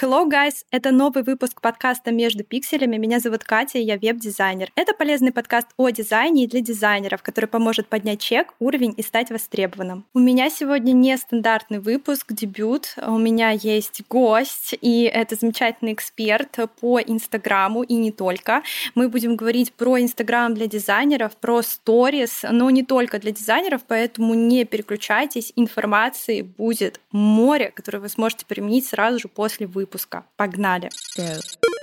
Hello, guys! Это новый выпуск подкаста «Между пикселями». Меня зовут Катя, я веб-дизайнер. Это полезный подкаст о дизайне и для дизайнеров, который поможет поднять чек, уровень и стать востребованным. У меня сегодня не стандартный выпуск, дебют. У меня есть гость, и это замечательный эксперт по Инстаграму, и не только. Мы будем говорить про Инстаграм для дизайнеров, про сторис, но не только для дизайнеров, поэтому не переключайтесь. Информации будет море, которое вы сможете применить сразу же после после выпуска. Погнали!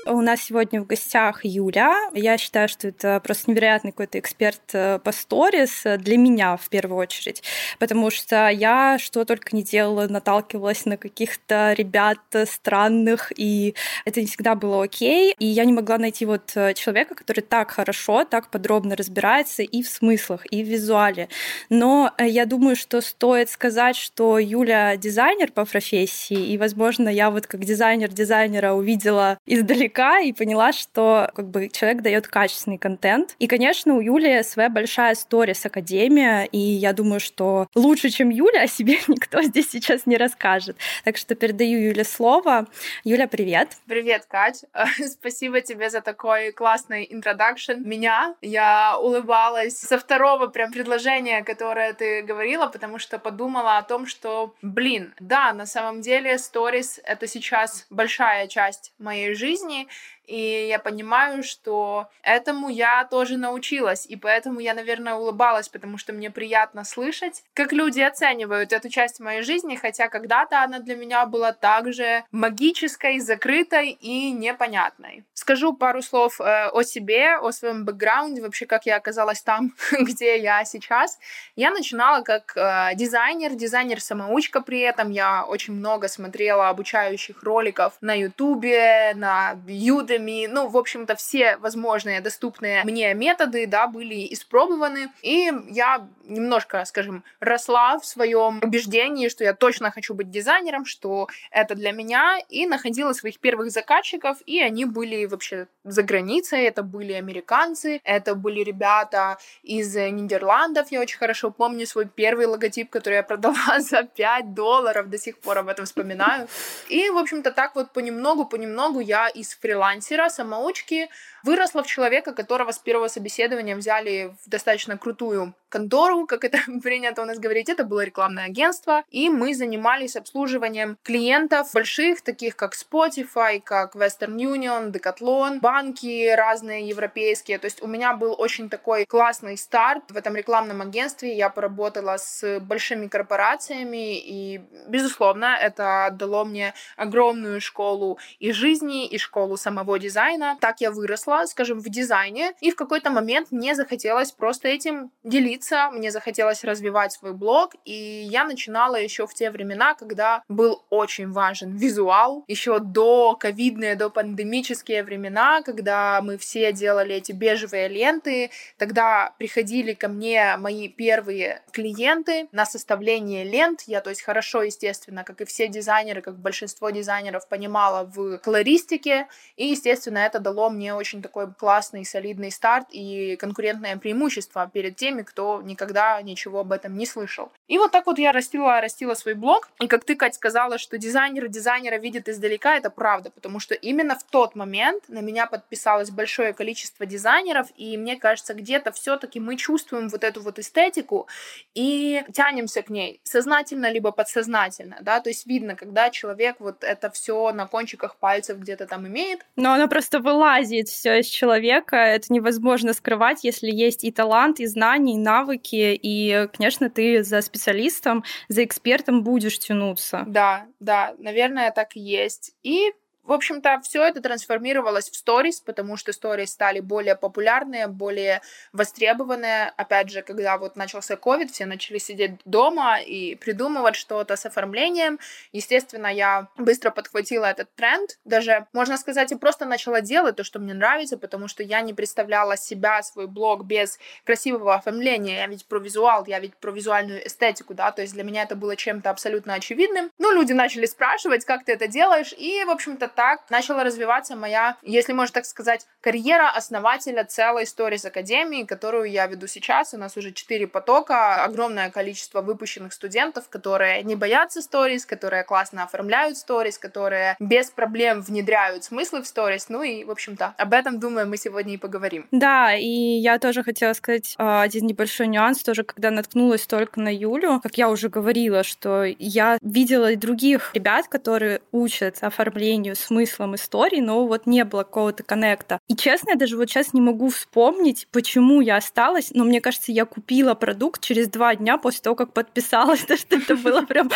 У нас сегодня в гостях Юля. Я считаю, что это просто невероятный какой-то эксперт э, по сторис для меня в первую очередь, потому что я что только не делала, наталкивалась на каких-то ребят странных, и это не всегда было окей, и я не могла найти вот э, человека, который так хорошо, так подробно разбирается и в смыслах, и в визуале. Но э, я думаю, что стоит сказать, что Юля дизайнер по профессии, и, возможно, я вот как дизайнер дизайнера увидела издалека и поняла, что как бы человек дает качественный контент. И, конечно, у Юли своя большая история с Академия, и я думаю, что лучше, чем Юля, о себе никто здесь сейчас не расскажет. Так что передаю Юле слово. Юля, привет. Привет, Кать. Спасибо тебе за такой классный интродакшн меня. Я улыбалась со второго прям предложения, которое ты говорила, потому что подумала о том, что, блин, да, на самом деле сторис — это сейчас большая часть моей жизни, money и я понимаю, что этому я тоже научилась, и поэтому я, наверное, улыбалась, потому что мне приятно слышать, как люди оценивают эту часть моей жизни, хотя когда-то она для меня была также магической, закрытой и непонятной. Скажу пару слов э, о себе, о своем бэкграунде, вообще как я оказалась там, где я сейчас. Я начинала как э, дизайнер, дизайнер-самоучка при этом. Я очень много смотрела обучающих роликов на Ютубе, на Udemy, методами, ну, в общем-то, все возможные доступные мне методы, да, были испробованы, и я немножко, скажем, росла в своем убеждении, что я точно хочу быть дизайнером, что это для меня, и находила своих первых заказчиков, и они были вообще за границей, это были американцы, это были ребята из Нидерландов, я очень хорошо помню свой первый логотип, который я продала за 5 долларов, до сих пор об этом вспоминаю. И, в общем-то, так вот понемногу, понемногу я из фрилансера, самоучки, выросла в человека, которого с первого собеседования взяли в достаточно крутую контору, как это принято у нас говорить, это было рекламное агентство, и мы занимались обслуживанием клиентов больших, таких как Spotify, как Western Union, Decathlon, банки разные европейские. То есть у меня был очень такой классный старт в этом рекламном агентстве. Я поработала с большими корпорациями, и, безусловно, это дало мне огромную школу и жизни, и школу самого дизайна. Так я выросла, скажем, в дизайне, и в какой-то момент мне захотелось просто этим делиться мне захотелось развивать свой блог, и я начинала еще в те времена, когда был очень важен визуал, еще до ковидные, до пандемические времена, когда мы все делали эти бежевые ленты, тогда приходили ко мне мои первые клиенты на составление лент, я, то есть, хорошо, естественно, как и все дизайнеры, как большинство дизайнеров, понимала в колористике, и, естественно, это дало мне очень такой классный, солидный старт и конкурентное преимущество перед теми, кто никогда ничего об этом не слышал. И вот так вот я растила, растила свой блог. И как ты, Кать, сказала, что дизайнер дизайнера видит издалека, это правда, потому что именно в тот момент на меня подписалось большое количество дизайнеров, и мне кажется, где-то все-таки мы чувствуем вот эту вот эстетику и тянемся к ней сознательно либо подсознательно, да, то есть видно, когда человек вот это все на кончиках пальцев где-то там имеет. Но оно просто вылазит все из человека, это невозможно скрывать, если есть и талант, и знания, и навыки, и, конечно, ты за специалистом, за экспертом будешь тянуться. Да, да, наверное, так и есть. И В общем-то, все это трансформировалось в сторис, потому что сторис стали более популярные, более востребованные. Опять же, когда вот начался ковид, все начали сидеть дома и придумывать что-то с оформлением. Естественно, я быстро подхватила этот тренд. Даже, можно сказать, и просто начала делать то, что мне нравится, потому что я не представляла себя, свой блог без красивого оформления. Я ведь про визуал, я ведь про визуальную эстетику, да, то есть для меня это было чем-то абсолютно очевидным. Ну, люди начали спрашивать, как ты это делаешь, и, в общем-то, так начала развиваться моя, если можно так сказать, карьера основателя целой Stories Академии, которую я веду сейчас. У нас уже четыре потока, огромное количество выпущенных студентов, которые не боятся Stories, которые классно оформляют Stories, которые без проблем внедряют смыслы в Stories. Ну и, в общем-то, об этом, думаю, мы сегодня и поговорим. Да, и я тоже хотела сказать а, один небольшой нюанс, тоже когда наткнулась только на Юлю, как я уже говорила, что я видела и других ребят, которые учат оформлению смыслом истории, но вот не было какого-то коннекта. И честно, я даже вот сейчас не могу вспомнить, почему я осталась, но мне кажется, я купила продукт через два дня после того, как подписалась, потому что это было прям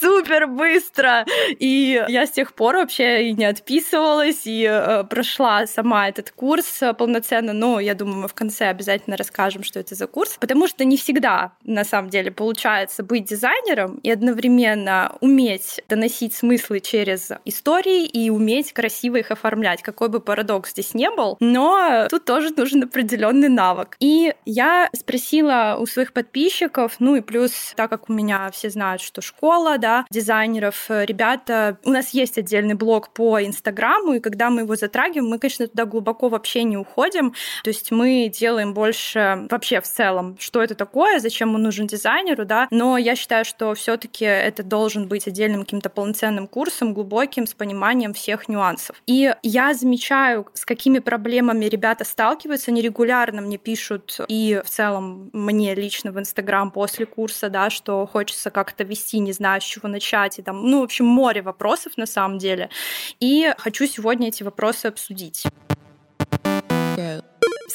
супер быстро. И я с тех пор вообще и не отписывалась, и э, прошла сама этот курс полноценно. Но я думаю, мы в конце обязательно расскажем, что это за курс, потому что не всегда, на самом деле, получается быть дизайнером и одновременно уметь доносить смыслы через истории и уметь красиво их оформлять. Какой бы парадокс здесь не был, но тут тоже нужен определенный навык. И я спросила у своих подписчиков, ну и плюс, так как у меня все знают, что школа, да, дизайнеров, ребята, у нас есть отдельный блог по Инстаграму, и когда мы его затрагиваем, мы, конечно, туда глубоко вообще не уходим, то есть мы делаем больше вообще в целом, что это такое, зачем он нужен дизайнеру, да, но я считаю, что все таки это должен быть отдельным каким-то полноценным курсом, глубоким, с пониманием всех нюансов. И я замечаю, с какими проблемами ребята сталкиваются, они регулярно мне пишут, и в целом мне лично в Инстаграм после курса, да, что хочется как-то вести, не знаю, с чего начать, и там, ну, в общем, море вопросов на самом деле. И хочу сегодня эти вопросы обсудить.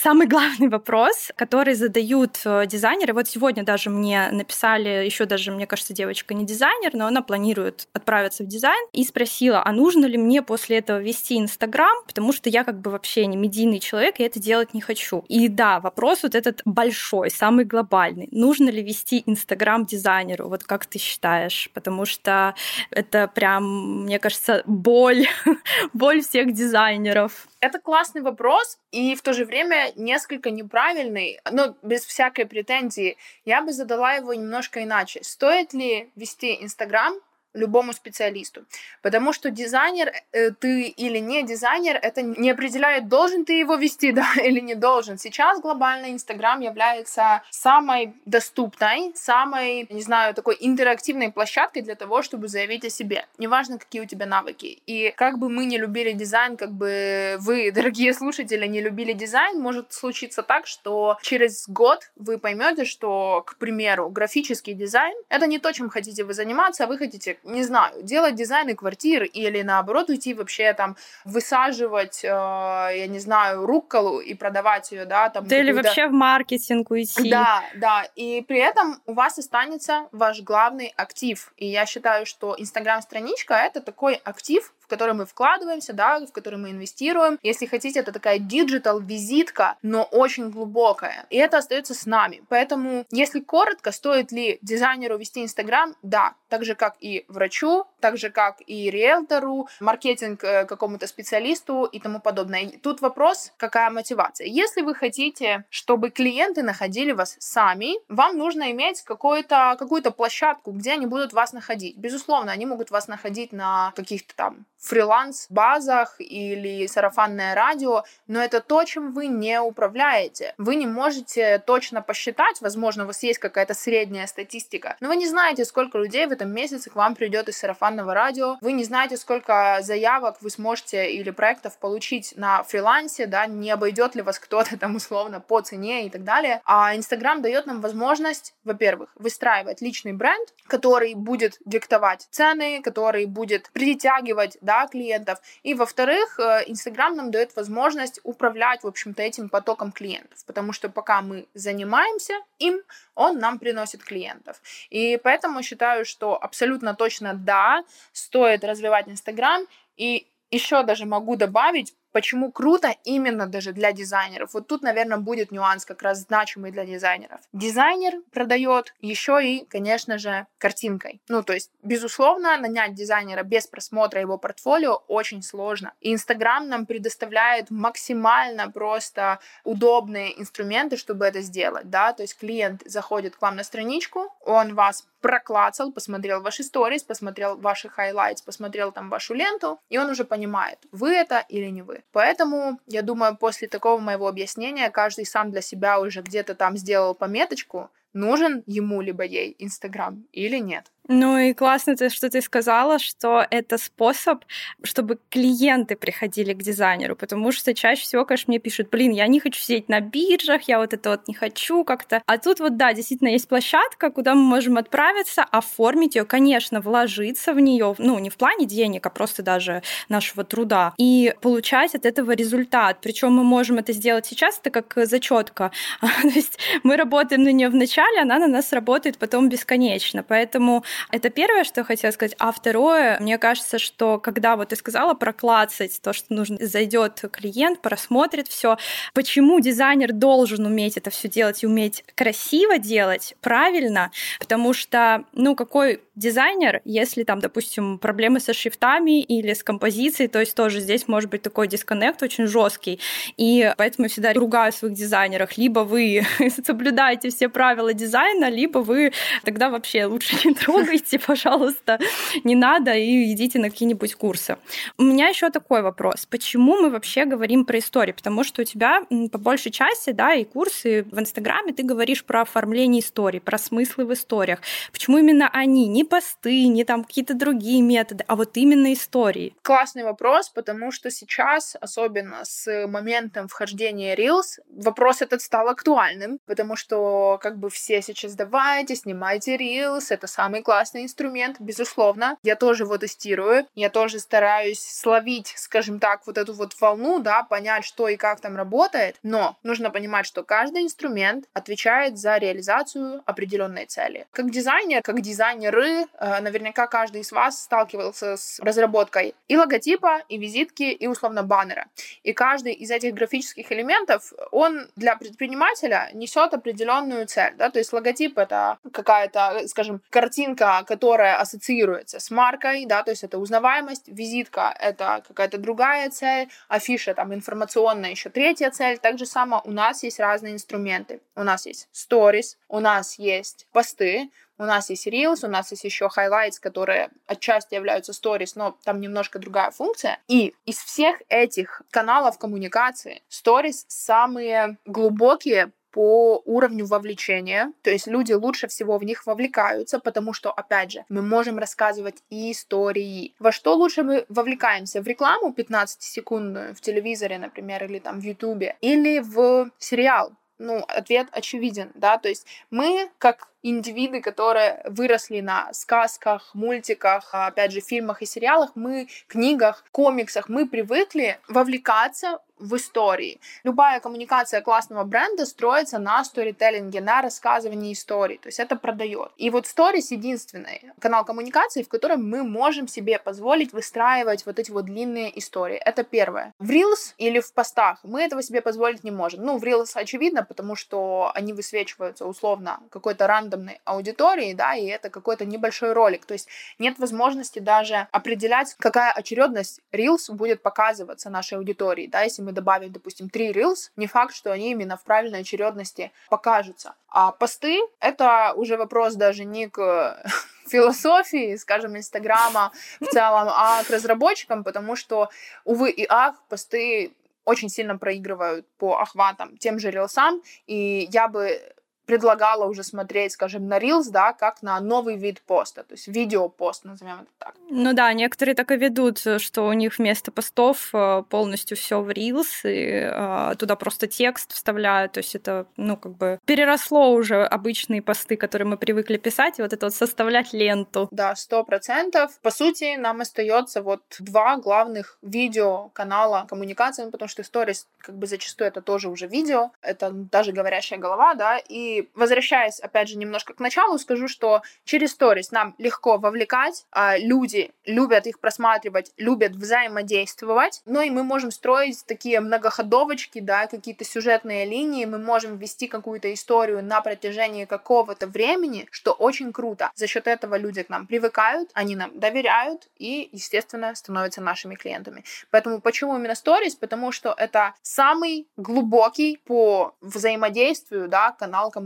Самый главный вопрос, который задают э, дизайнеры, вот сегодня даже мне написали, еще даже, мне кажется, девочка не дизайнер, но она планирует отправиться в дизайн, и спросила, а нужно ли мне после этого вести Инстаграм, потому что я как бы вообще не медийный человек, и это делать не хочу. И да, вопрос вот этот большой, самый глобальный. Нужно ли вести Инстаграм дизайнеру? Вот как ты считаешь? Потому что это прям, мне кажется, боль, боль всех дизайнеров. Это классный вопрос, и в то же время несколько неправильный, но без всякой претензии. Я бы задала его немножко иначе. Стоит ли вести Инстаграм любому специалисту. Потому что дизайнер, э, ты или не дизайнер, это не определяет, должен ты его вести, да, или не должен. Сейчас глобально Инстаграм является самой доступной, самой, не знаю, такой интерактивной площадкой для того, чтобы заявить о себе. Неважно, какие у тебя навыки. И как бы мы не любили дизайн, как бы вы, дорогие слушатели, не любили дизайн, может случиться так, что через год вы поймете, что, к примеру, графический дизайн — это не то, чем хотите вы заниматься, а вы хотите не знаю, делать дизайны квартир или наоборот уйти вообще там высаживать, э, я не знаю, рукколу и продавать ее, да, там. Да или вообще в маркетинг уйти. Да, да, и при этом у вас останется ваш главный актив. И я считаю, что Инстаграм-страничка это такой актив, который мы вкладываемся, да, в который мы инвестируем. Если хотите, это такая digital визитка, но очень глубокая. И это остается с нами. Поэтому, если коротко, стоит ли дизайнеру вести Инстаграм? Да. Так же, как и врачу, так же, как и риэлтору, маркетинг э, какому-то специалисту и тому подобное. Тут вопрос, какая мотивация. Если вы хотите, чтобы клиенты находили вас сами, вам нужно иметь какую-то какую-то площадку, где они будут вас находить. Безусловно, они могут вас находить на каких-то там фриланс-базах или сарафанное радио, но это то, чем вы не управляете. Вы не можете точно посчитать, возможно, у вас есть какая-то средняя статистика, но вы не знаете, сколько людей в этом месяце к вам придет из сарафанного радио, вы не знаете, сколько заявок вы сможете или проектов получить на фрилансе, да, не обойдет ли вас кто-то там условно по цене и так далее. А Инстаграм дает нам возможность, во-первых, выстраивать личный бренд, который будет диктовать цены, который будет притягивать, да, клиентов. И, во-вторых, э, Инстаграм нам дает возможность управлять, в общем-то, этим потоком клиентов, потому что пока мы занимаемся им, он нам приносит клиентов. И поэтому считаю, что абсолютно точно да, стоит развивать Инстаграм, и еще даже могу добавить, Почему круто именно даже для дизайнеров? Вот тут, наверное, будет нюанс как раз значимый для дизайнеров. Дизайнер продает еще и, конечно же, картинкой. Ну, то есть, безусловно, нанять дизайнера без просмотра его портфолио очень сложно. И Инстаграм нам предоставляет максимально просто удобные инструменты, чтобы это сделать, да, то есть клиент заходит к вам на страничку, он вас проклацал, посмотрел ваши сторис, посмотрел ваши highlights, посмотрел там вашу ленту, и он уже понимает, вы это или не вы. Поэтому, я думаю, после такого моего объяснения каждый сам для себя уже где-то там сделал пометочку, нужен ему либо ей Инстаграм или нет. Ну и классно, то, что ты сказала, что это способ, чтобы клиенты приходили к дизайнеру, потому что чаще всего, конечно, мне пишут, блин, я не хочу сидеть на биржах, я вот это вот не хочу как-то. А тут вот, да, действительно есть площадка, куда мы можем отправиться, оформить ее, конечно, вложиться в нее, ну, не в плане денег, а просто даже нашего труда, и получать от этого результат. Причем мы можем это сделать сейчас, это как зачетка. То есть мы работаем на нее вначале, она на нас работает потом бесконечно. Поэтому это первое, что я хотела сказать. А второе, мне кажется, что когда вот ты сказала проклацать то, что нужно, зайдет клиент, просмотрит все, почему дизайнер должен уметь это все делать и уметь красиво делать, правильно, потому что, ну, какой дизайнер, если там, допустим, проблемы со шрифтами или с композицией, то есть тоже здесь может быть такой дисконнект очень жесткий, и поэтому я всегда ругаю своих дизайнерах, либо вы соблюдаете все правила дизайна, либо вы тогда вообще лучше не трогайте пожалуйста, не надо, и идите на какие-нибудь курсы. У меня еще такой вопрос. Почему мы вообще говорим про истории? Потому что у тебя по большей части, да, и курсы в Инстаграме ты говоришь про оформление историй, про смыслы в историях. Почему именно они? Не посты, не там какие-то другие методы, а вот именно истории. Классный вопрос, потому что сейчас, особенно с моментом вхождения Reels, вопрос этот стал актуальным, потому что как бы все сейчас давайте, снимайте Reels, это самый классный инструмент, безусловно. Я тоже его тестирую. Я тоже стараюсь словить, скажем так, вот эту вот волну, да, понять, что и как там работает. Но нужно понимать, что каждый инструмент отвечает за реализацию определенной цели. Как дизайнер, как дизайнеры, э, наверняка каждый из вас сталкивался с разработкой и логотипа, и визитки, и условно баннера. И каждый из этих графических элементов, он для предпринимателя несет определенную цель, да, то есть логотип это какая-то, скажем, картинка которая ассоциируется с маркой, да, то есть это узнаваемость, визитка — это какая-то другая цель, афиша там информационная еще третья цель. Так же само у нас есть разные инструменты. У нас есть stories, у нас есть посты, у нас есть Reels, у нас есть еще highlights, которые отчасти являются stories, но там немножко другая функция. И из всех этих каналов коммуникации stories самые глубокие по уровню вовлечения, то есть люди лучше всего в них вовлекаются, потому что, опять же, мы можем рассказывать истории. Во что лучше мы вовлекаемся? В рекламу 15-секундную в телевизоре, например, или там в Ютубе, или в сериал? Ну, ответ очевиден, да, то есть мы, как индивиды, которые выросли на сказках, мультиках, опять же, фильмах и сериалах, мы, книгах, комиксах, мы привыкли вовлекаться в истории. Любая коммуникация классного бренда строится на сторителлинге, на рассказывании историй. То есть это продает. И вот сторис единственный канал коммуникации, в котором мы можем себе позволить выстраивать вот эти вот длинные истории. Это первое. В Reels или в постах мы этого себе позволить не можем. Ну, в Reels очевидно, потому что они высвечиваются условно какой-то рандомной аудитории, да, и это какой-то небольшой ролик. То есть нет возможности даже определять, какая очередность Reels будет показываться нашей аудитории, да, если мы добавим, допустим, три Reels, не факт, что они именно в правильной очередности покажутся. А посты — это уже вопрос даже не к философии, скажем, Инстаграма в целом, а к разработчикам, потому что, увы и ах, посты очень сильно проигрывают по охватам тем же рилсам, и я бы предлагала уже смотреть, скажем, на Reels, да, как на новый вид поста, то есть видеопост, назовем это так. Ну да, некоторые так и ведут, что у них вместо постов э, полностью все в Reels, и а, туда просто текст вставляют, то есть это, ну, как бы переросло уже обычные посты, которые мы привыкли писать, и вот это вот составлять ленту. Да, сто процентов. По сути, нам остается вот два главных видео канала коммуникации, потому что сторис, как бы зачастую это тоже уже видео, это даже говорящая голова, да, и Возвращаясь, опять же, немножко к началу, скажу, что через сторис нам легко вовлекать, а люди любят их просматривать, любят взаимодействовать, но и мы можем строить такие многоходовочки, да, какие-то сюжетные линии, мы можем вести какую-то историю на протяжении какого-то времени, что очень круто. За счет этого люди к нам привыкают, они нам доверяют и, естественно, становятся нашими клиентами. Поэтому почему именно сторис? Потому что это самый глубокий по взаимодействию, да, канал коммуникации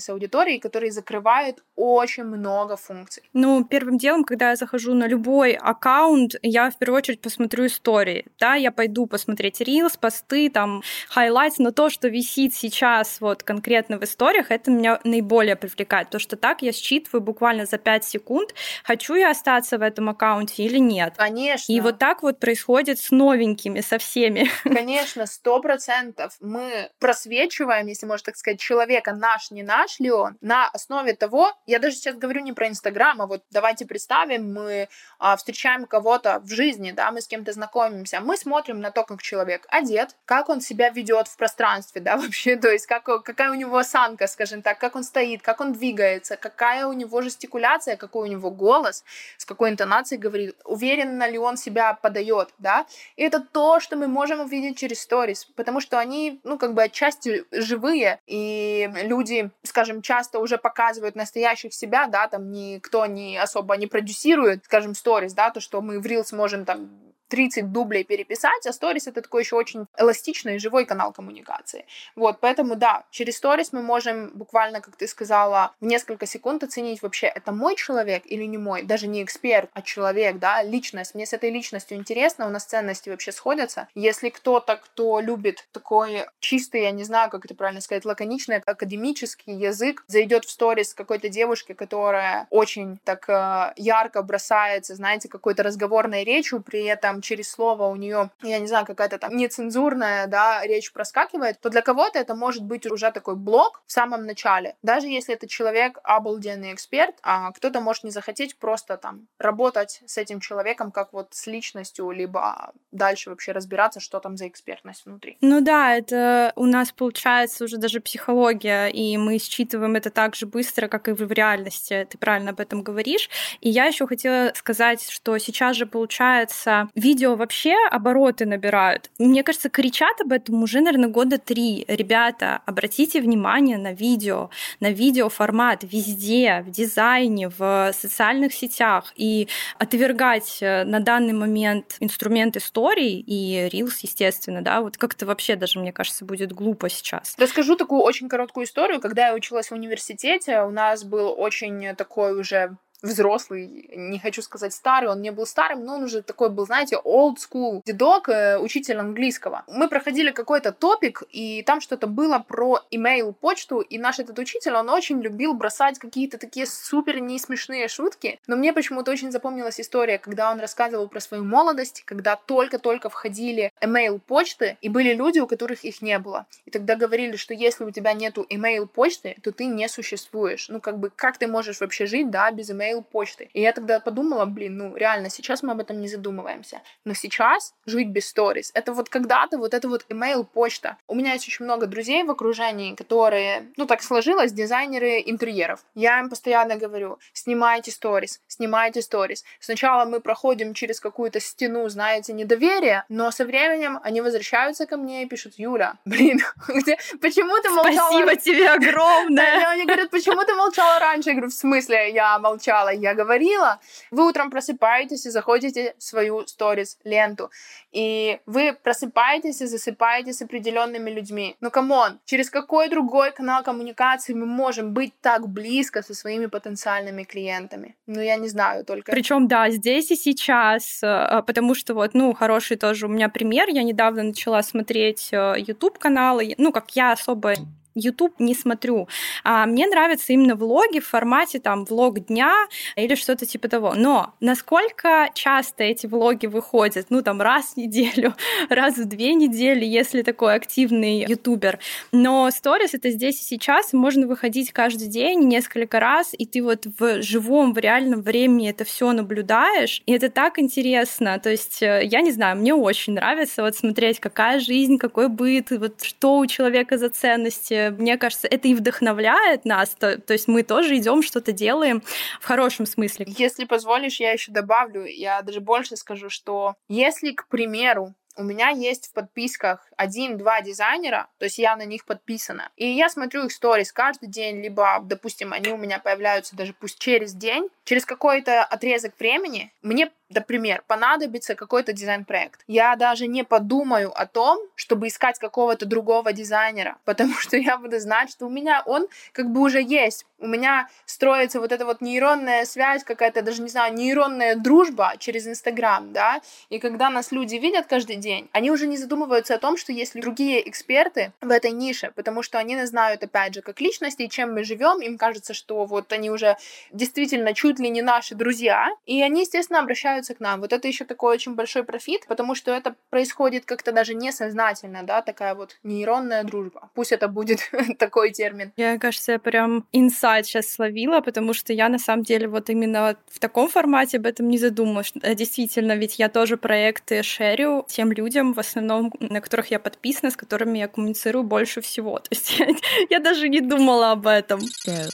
с аудиторией, который закрывает очень много функций. Ну, первым делом, когда я захожу на любой аккаунт, я в первую очередь посмотрю истории, да, я пойду посмотреть рилс, посты, там, highlights, но то, что висит сейчас вот конкретно в историях, это меня наиболее привлекает, потому что так я считываю буквально за 5 секунд, хочу я остаться в этом аккаунте или нет. Конечно. И вот так вот происходит с новенькими, со всеми. Конечно, сто процентов мы просвечиваем, если можно так сказать, человека, наш, не наш ли он, на основе того, я даже сейчас говорю не про Инстаграм, а вот давайте представим, мы а, встречаем кого-то в жизни, да, мы с кем-то знакомимся, мы смотрим на то, как человек одет, как он себя ведет в пространстве, да, вообще, то есть как, какая у него осанка, скажем так, как он стоит, как он двигается, какая у него жестикуляция, какой у него голос, с какой интонацией говорит, уверенно ли он себя подает, да, и это то, что мы можем увидеть через сторис, потому что они, ну, как бы отчасти живые, и люди, скажем, часто уже показывают настоящих себя, да, там никто не особо не продюсирует, скажем, сторис, да, то, что мы в Reels можем там 30 дублей переписать, а сторис это такой еще очень эластичный, живой канал коммуникации. Вот, поэтому да, через сторис мы можем буквально, как ты сказала, в несколько секунд оценить вообще, это мой человек или не мой, даже не эксперт, а человек, да, личность. Мне с этой личностью интересно, у нас ценности вообще сходятся. Если кто-то, кто любит такой чистый, я не знаю, как это правильно сказать, лаконичный, академический язык, зайдет в сторис какой-то девушки, которая очень так э, ярко бросается, знаете, какой-то разговорной речью, при этом через слово у нее, я не знаю, какая-то там нецензурная, да, речь проскакивает, то для кого-то это может быть уже такой блок в самом начале. Даже если это человек обалденный эксперт, а кто-то может не захотеть просто там работать с этим человеком как вот с личностью, либо дальше вообще разбираться, что там за экспертность внутри. Ну да, это у нас получается уже даже психология, и мы считываем это так же быстро, как и в реальности. Ты правильно об этом говоришь. И я еще хотела сказать, что сейчас же получается видео вообще обороты набирают. Мне кажется, кричат об этом уже, наверное, года три. Ребята, обратите внимание на видео, на видеоформат везде, в дизайне, в социальных сетях. И отвергать э, на данный момент инструмент истории и Reels, естественно, да, вот как-то вообще даже, мне кажется, будет глупо сейчас. Расскажу такую очень короткую историю. Когда я училась в университете, у нас был очень такой уже взрослый, не хочу сказать старый, он не был старым, но он уже такой был, знаете, old school дедок, э, учитель английского. Мы проходили какой-то топик, и там что-то было про email почту, и наш этот учитель, он очень любил бросать какие-то такие супер не смешные шутки, но мне почему-то очень запомнилась история, когда он рассказывал про свою молодость, когда только-только входили email почты, и были люди, у которых их не было. И тогда говорили, что если у тебя нету email почты, то ты не существуешь. Ну, как бы, как ты можешь вообще жить, да, без email имейл почты. И я тогда подумала, блин, ну реально, сейчас мы об этом не задумываемся. Но сейчас жить без сторис, это вот когда-то вот это вот имейл почта. У меня есть очень много друзей в окружении, которые, ну так сложилось, дизайнеры интерьеров. Я им постоянно говорю, снимайте сторис, снимайте сторис. Сначала мы проходим через какую-то стену, знаете, недоверия, но со временем они возвращаются ко мне и пишут, Юля, блин, где, почему ты молчала? Спасибо тебе огромное. Они говорят, почему ты молчала раньше? Я говорю, в смысле, я молчала? Сказала, я говорила. Вы утром просыпаетесь и заходите в свою сторис ленту, и вы просыпаетесь и засыпаете с определенными людьми. Ну, come on, через какой другой канал коммуникации мы можем быть так близко со своими потенциальными клиентами? Ну, я не знаю только. Причем, да, здесь и сейчас, э, потому что вот, ну, хороший тоже у меня пример. Я недавно начала смотреть э, YouTube каналы, ну, как я особо YouTube не смотрю. А мне нравятся именно влоги в формате там влог дня или что-то типа того. Но насколько часто эти влоги выходят? Ну, там раз в неделю, раз в две недели, если такой активный ютубер. Но сторис это здесь и сейчас, можно выходить каждый день несколько раз, и ты вот в живом, в реальном времени это все наблюдаешь, и это так интересно. То есть, э, я не знаю, мне очень нравится вот смотреть, какая жизнь, какой быт, вот что у человека за ценности, мне кажется, это и вдохновляет нас, то, то есть мы тоже идем что-то делаем в хорошем смысле. Если позволишь, я еще добавлю, я даже больше скажу, что если, к примеру, у меня есть в подписках один-два дизайнера, то есть я на них подписана. И я смотрю их сторис каждый день, либо, допустим, они у меня появляются даже пусть через день. Через какой-то отрезок времени мне, например, понадобится какой-то дизайн-проект. Я даже не подумаю о том, чтобы искать какого-то другого дизайнера, потому что я буду знать, что у меня он как бы уже есть. У меня строится вот эта вот нейронная связь, какая-то даже, не знаю, нейронная дружба через Инстаграм, да, и когда нас люди видят каждый день, они уже не задумываются о том, что есть другие эксперты в этой нише, потому что они нас знают, опять же, как личности, чем мы живем, им кажется, что вот они уже действительно чуть ли не наши друзья, и они, естественно, обращаются к нам. Вот это еще такой очень большой профит, потому что это происходит как-то даже несознательно, да, такая вот нейронная дружба. Пусть это будет такой термин. Я, кажется, я прям инсайт сейчас словила, потому что я на самом деле вот именно в таком формате об этом не задумалась. Действительно, ведь я тоже проекты шерю тем людям, в основном, на которых я подписана, с которыми я коммуницирую больше всего. То есть я, я даже не думала об этом. Yeah.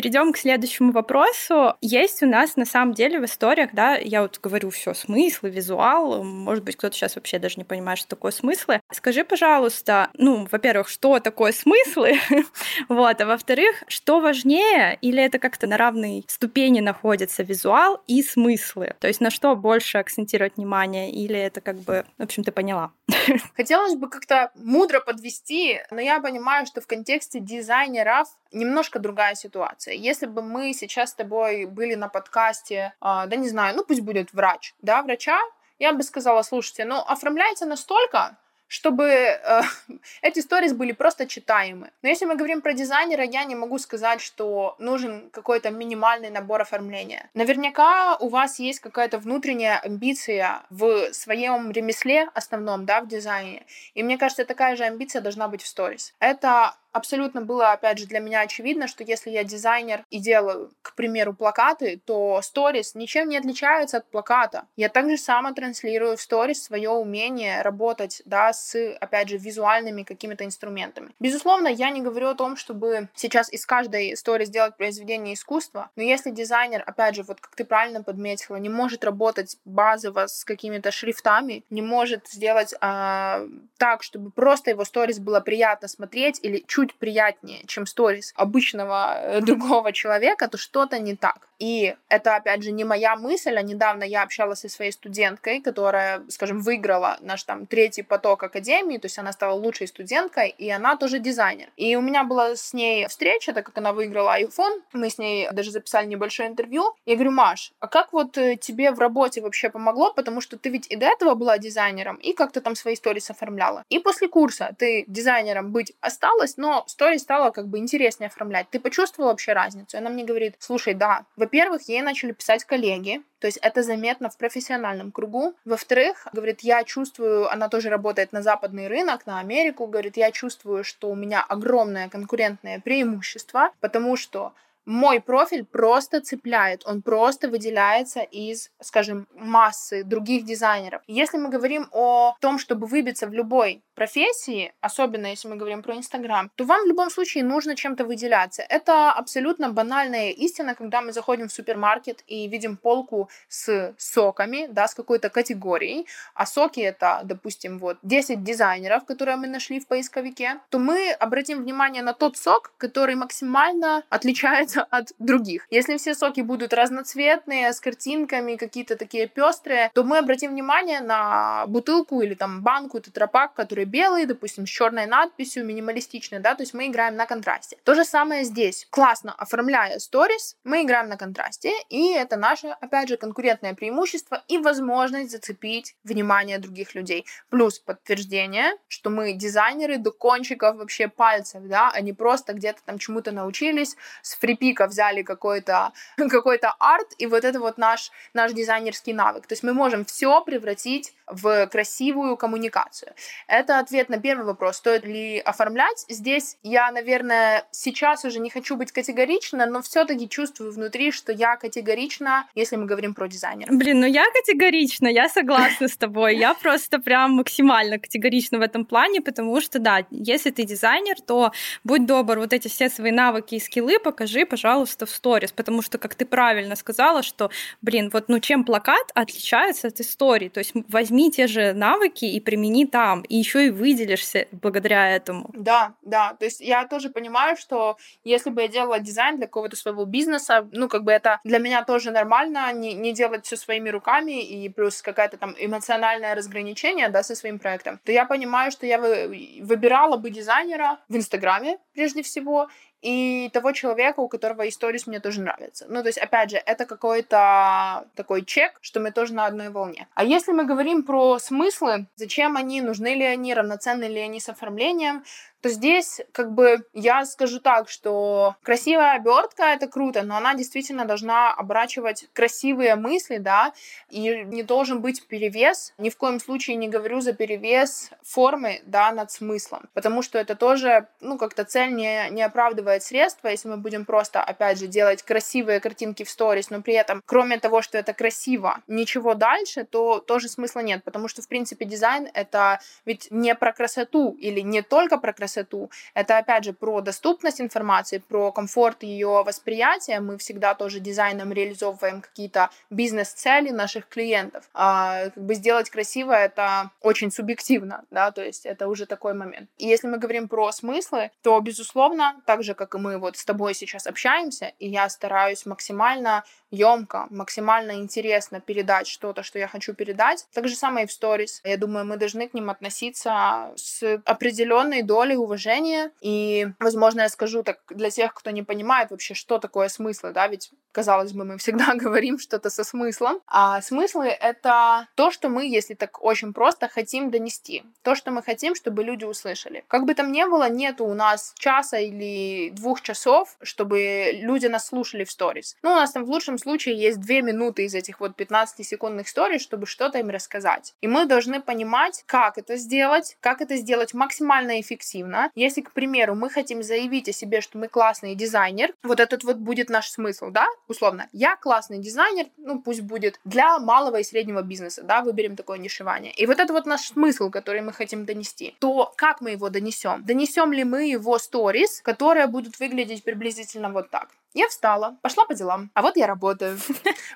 Перейдем к следующему вопросу. Есть у нас на самом деле в историях, да, я вот говорю все смыслы, визуал, может быть, кто-то сейчас вообще даже не понимает, что такое смыслы. Скажи, пожалуйста, ну, во-первых, что такое смыслы, вот, а во-вторых, что важнее, или это как-то на равной ступени находится визуал и смыслы? То есть на что больше акцентировать внимание, или это как бы, в общем, ты поняла? Хотелось бы как-то мудро подвести, но я понимаю, что в контексте дизайнеров немножко другая ситуация. Если бы мы сейчас с тобой были на подкасте, э, да не знаю, ну пусть будет врач, да, врача, я бы сказала, слушайте, ну оформляйте настолько, чтобы э, эти сторис были просто читаемы. Но если мы говорим про дизайнера, я не могу сказать, что нужен какой-то минимальный набор оформления. Наверняка у вас есть какая-то внутренняя амбиция в своем ремесле основном, да, в дизайне. И мне кажется, такая же амбиция должна быть в сторис. Это абсолютно было, опять же, для меня очевидно, что если я дизайнер и делаю, к примеру, плакаты, то сторис ничем не отличается от плаката. Я также сама транслирую в сторис свое умение работать, да, с, опять же, визуальными какими-то инструментами. Безусловно, я не говорю о том, чтобы сейчас из каждой истории сделать произведение искусства, но если дизайнер, опять же, вот как ты правильно подметила, не может работать базово с какими-то шрифтами, не может сделать э, так, чтобы просто его сторис было приятно смотреть или чуть чуть приятнее, чем сторис обычного э, другого человека, то что-то не так. И это, опять же, не моя мысль, а недавно я общалась со своей студенткой, которая, скажем, выиграла наш там третий поток академии, то есть она стала лучшей студенткой, и она тоже дизайнер. И у меня была с ней встреча, так как она выиграла iPhone, мы с ней даже записали небольшое интервью. Я говорю, Маш, а как вот э, тебе в работе вообще помогло, потому что ты ведь и до этого была дизайнером, и как-то там свои истории оформляла. И после курса ты дизайнером быть осталась, но но сторис стало как бы интереснее оформлять. Ты почувствовала вообще разницу? И она мне говорит, слушай, да, во-первых, ей начали писать коллеги, то есть это заметно в профессиональном кругу. Во-вторых, говорит, я чувствую, она тоже работает на западный рынок, на Америку, говорит, я чувствую, что у меня огромное конкурентное преимущество, потому что мой профиль просто цепляет, он просто выделяется из, скажем, массы других дизайнеров. Если мы говорим о том, чтобы выбиться в любой профессии, особенно если мы говорим про Инстаграм, то вам в любом случае нужно чем-то выделяться. Это абсолютно банальная истина, когда мы заходим в супермаркет и видим полку с соками, да, с какой-то категорией, а соки это, допустим, вот 10 дизайнеров, которые мы нашли в поисковике, то мы обратим внимание на тот сок, который максимально отличается от других. Если все соки будут разноцветные, с картинками, какие-то такие пестрые, то мы обратим внимание на бутылку или там банку тетрапак, который белый, допустим, с черной надписью, минималистичный, да, то есть мы играем на контрасте. То же самое здесь. Классно оформляя сторис, мы играем на контрасте, и это наше, опять же, конкурентное преимущество и возможность зацепить внимание других людей. Плюс подтверждение, что мы дизайнеры до кончиков вообще пальцев, да, а не просто где-то там чему-то научились, с пика взяли какой-то какой арт, и вот это вот наш, наш дизайнерский навык. То есть мы можем все превратить в красивую коммуникацию. Это ответ на первый вопрос, стоит ли оформлять. Здесь я, наверное, сейчас уже не хочу быть категорична, но все-таки чувствую внутри, что я категорична, если мы говорим про дизайнера. Блин, ну я категорична, я согласна с тобой. Я просто прям максимально категорична в этом плане, потому что, да, если ты дизайнер, то будь добр, вот эти все свои навыки и скиллы покажи, пожалуйста, в сторис, потому что, как ты правильно сказала, что, блин, вот ну чем плакат отличается от истории, то есть возьми те же навыки и примени там, и еще и выделишься благодаря этому. Да, да, то есть я тоже понимаю, что если бы я делала дизайн для какого-то своего бизнеса, ну, как бы это для меня тоже нормально, не, не делать все своими руками, и плюс какая-то там эмоциональное разграничение, да, со своим проектом, то я понимаю, что я выбирала бы дизайнера в Инстаграме, прежде всего, и того человека, у которого историс мне тоже нравится. Ну, то есть, опять же, это какой-то такой чек, что мы тоже на одной волне. А если мы говорим про смыслы, зачем они, нужны ли они, равноценны ли они с оформлением, то здесь как бы я скажу так, что красивая обертка это круто, но она действительно должна оборачивать красивые мысли, да, и не должен быть перевес. Ни в коем случае не говорю за перевес формы, да, над смыслом, потому что это тоже, ну, как-то цель не, не оправдывает средства, если мы будем просто, опять же, делать красивые картинки в сторис, но при этом, кроме того, что это красиво, ничего дальше, то тоже смысла нет, потому что, в принципе, дизайн — это ведь не про красоту или не только про красоту, красоту. Это, опять же, про доступность информации, про комфорт ее восприятия. Мы всегда тоже дизайном реализовываем какие-то бизнес-цели наших клиентов. А, как бы сделать красиво — это очень субъективно, да, то есть это уже такой момент. И если мы говорим про смыслы, то, безусловно, так же, как и мы вот с тобой сейчас общаемся, и я стараюсь максимально емко, максимально интересно передать что-то, что я хочу передать. Так же самое и в сторис. Я думаю, мы должны к ним относиться с определенной долей уважения. И, возможно, я скажу так для тех, кто не понимает вообще, что такое смысл, да, ведь казалось бы, мы всегда говорим что-то со смыслом. А смыслы — это то, что мы, если так очень просто, хотим донести. То, что мы хотим, чтобы люди услышали. Как бы там ни было, нету у нас часа или двух часов, чтобы люди нас слушали в сторис. Ну, у нас там в лучшем случае есть две минуты из этих вот 15-секундных сторис, чтобы что-то им рассказать. И мы должны понимать, как это сделать, как это сделать максимально эффективно. Если, к примеру, мы хотим заявить о себе, что мы классный дизайнер, вот этот вот будет наш смысл, да? условно, я классный дизайнер, ну пусть будет для малого и среднего бизнеса, да, выберем такое нишевание. И вот это вот наш смысл, который мы хотим донести. То как мы его донесем? Донесем ли мы его сторис, которые будут выглядеть приблизительно вот так? Я встала, пошла по делам, а вот я работаю.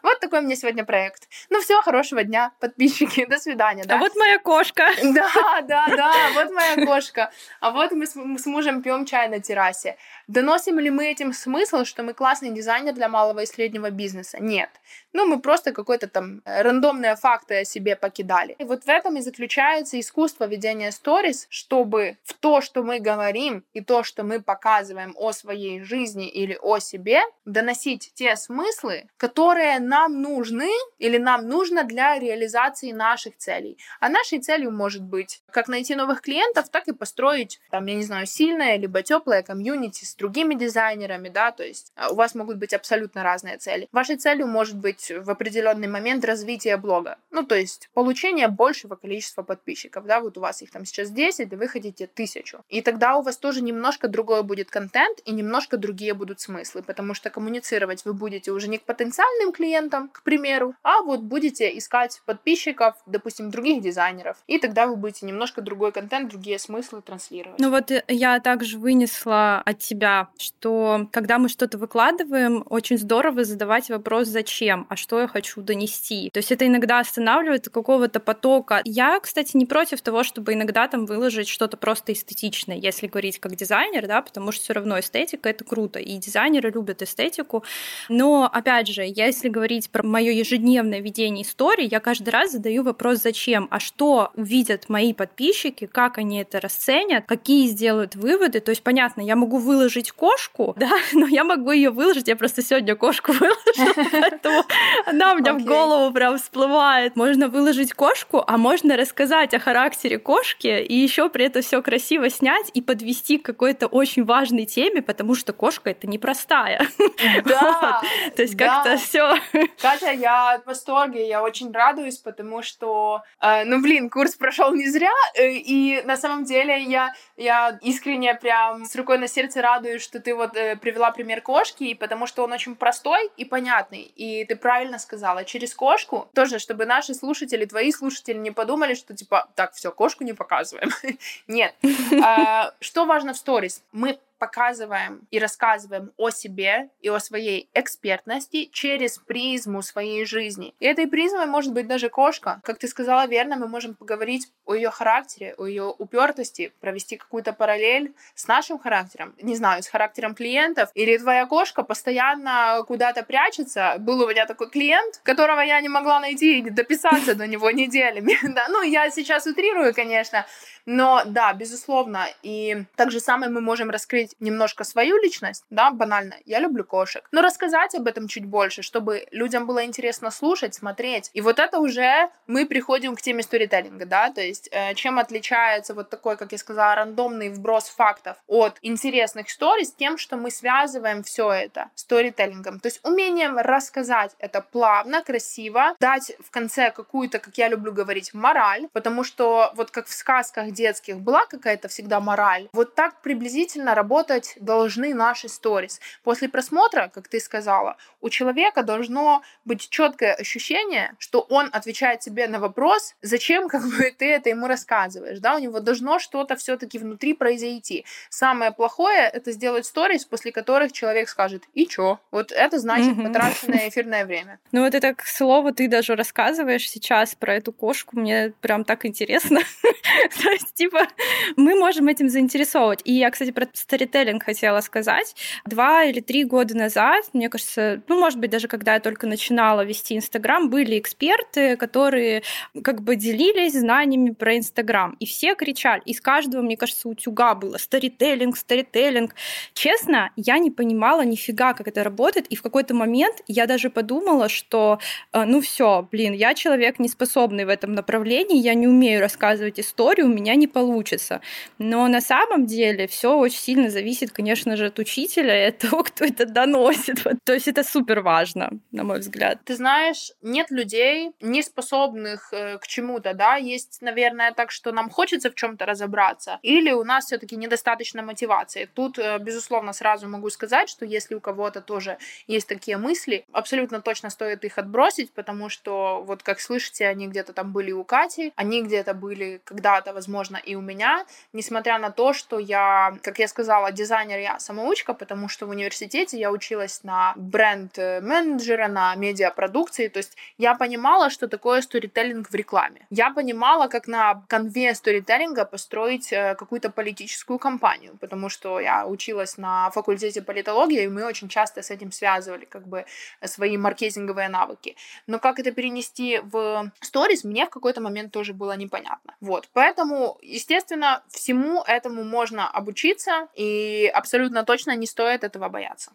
Вот такой у меня сегодня проект. Ну все, хорошего дня, подписчики, до свидания. Да? А вот моя кошка. Да, да, да, вот моя кошка. А вот мы с, мы с мужем пьем чай на террасе. Доносим ли мы этим смысл, что мы классный дизайнер для малого и среднего бизнеса? Нет. Ну, мы просто какой-то там э, рандомные факты о себе покидали. И вот в этом и заключается искусство ведения сторис, чтобы в то, что мы говорим, и то, что мы показываем о своей жизни или о себе, доносить те смыслы, которые нам нужны или нам нужно для реализации наших целей. А нашей целью может быть как найти новых клиентов, так и построить, там, я не знаю, сильное либо теплое комьюнити с другими дизайнерами, да, то есть а, у вас могут быть абсолютно разные цели. Вашей целью может быть в определенный момент развития блога, ну, то есть получение большего количества подписчиков, да, вот у вас их там сейчас 10, и вы хотите тысячу. И тогда у вас тоже немножко другой будет контент и немножко другие будут смыслы, потому что коммуницировать вы будете уже не к потенциальным клиентам, к примеру, а вот будете искать подписчиков, допустим, других дизайнеров, и тогда вы будете немножко другой контент, другие смыслы транслировать. Ну вот э, я также вынесла от тебя, что когда мы что-то выкладываем, очень здорово задавать вопрос «зачем?», а что я хочу донести. То есть это иногда останавливает какого-то потока. Я, кстати, не против того, чтобы иногда там выложить что-то просто эстетичное, если говорить как дизайнер, да, потому что все равно эстетика — это круто, и дизайнеры любят эстетику. Но, опять же, если говорить про мое ежедневное ведение истории, я каждый раз задаю вопрос «зачем?», а что увидят мои подписчики, как они это расценят, какие сделают выводы. То есть, понятно, я могу выложить кошку, да, но я могу ее выложить, я просто сегодня кошку выложила, поэтому она у меня в голову прям всплывает. Можно выложить кошку, а можно рассказать о характере кошки и еще при этом все красиво снять и подвести к какой-то очень важной теме, потому что кошка это непростая большая. Да, То есть как-то все. Катя, я в восторге, я очень радуюсь, потому что, э, ну, блин, курс прошел не зря, э, и на самом деле я, я искренне прям с рукой на сердце радуюсь, что ты вот э, привела пример кошки, потому что он очень простой и понятный, и ты правильно сказала, через кошку, тоже, чтобы наши слушатели, твои слушатели не подумали, что типа, так, все, кошку не показываем. Нет. А, что важно в сторис? Мы показываем и рассказываем о себе и о своей экспертности через призму своей жизни. И этой призмой может быть даже кошка. Как ты сказала верно, мы можем поговорить о ее характере, о ее упертости, провести какую-то параллель с нашим характером, не знаю, с характером клиентов. Или твоя кошка постоянно куда-то прячется. Был у меня такой клиент, которого я не могла найти и дописаться до него неделями. Да, ну, я сейчас утрирую, конечно, но да, безусловно. И так же самое мы можем раскрыть немножко свою личность, да, банально. Я люблю кошек. Но рассказать об этом чуть больше, чтобы людям было интересно слушать, смотреть. И вот это уже мы приходим к теме сторителлинга, да, то есть э, чем отличается вот такой, как я сказала, рандомный вброс фактов от интересных историй с тем, что мы связываем все это сторителлингом. То есть умением рассказать это плавно, красиво, дать в конце какую-то, как я люблю говорить, мораль, потому что вот как в сказках детских была какая-то всегда мораль, вот так приблизительно работать должны наши сторис. После просмотра, как ты сказала, у человека должно быть четкое ощущение, что он отвечает себе на вопрос, зачем как бы ты это ему рассказываешь, да, у него должно что-то все-таки внутри произойти. Самое плохое это сделать сторис, после которых человек скажет, и чё? Вот это значит mm-hmm. потраченное эфирное время. Ну вот это, к слову, ты даже рассказываешь сейчас про эту кошку, мне прям так интересно. То есть, типа, мы можем этим заинтересовывать. И я, кстати, про сторителлинг хотела сказать. Два или три года назад, мне кажется, ну, может быть, даже когда я только начинала вести Инстаграм, были эксперты, которые как бы делились знаниями про Инстаграм. И все кричали. Из каждого, мне кажется, утюга было сторителлинг, сторителлинг. Честно, я не понимала нифига, как это работает. И в какой-то момент я даже подумала, что, э, ну все, блин, я человек не способный в этом направлении, я не умею рассказывать историю, у меня не получится. Но на самом деле все очень сильно зависит, конечно же, от учителя и от того, кто это доносит. Вот. То есть это супер важно, на мой взгляд. Ты знаешь, нет людей, не способных э, к чему-то, да, есть, наверное, так, что нам хочется в чем-то разобраться, или у нас все-таки недостаточно мотивации. Тут, э, безусловно, сразу могу сказать, что если у кого-то тоже есть такие мысли, абсолютно точно стоит их отбросить, потому что, вот как слышите, они где-то там были у Кати, они где-то были когда-то, возможно, и у меня, несмотря на то, что я, как я сказала, дизайнер, я самоучка, потому что в университете я училась на бренд-менеджера, на медиапродукции, то есть я понимала, что такое сторителлинг в рекламе. Я понимала, как на конве сторителлинга построить э, какую-то политическую кампанию, потому что я училась на факультете политологии, и мы очень часто с этим связывали как бы свои маркетинговые навыки. Но как это перенести в сторис, мне в какой-то момент тоже было непонятно. Вот, поэтому, естественно, всему этому можно обучиться, и абсолютно точно не стоит этого бояться.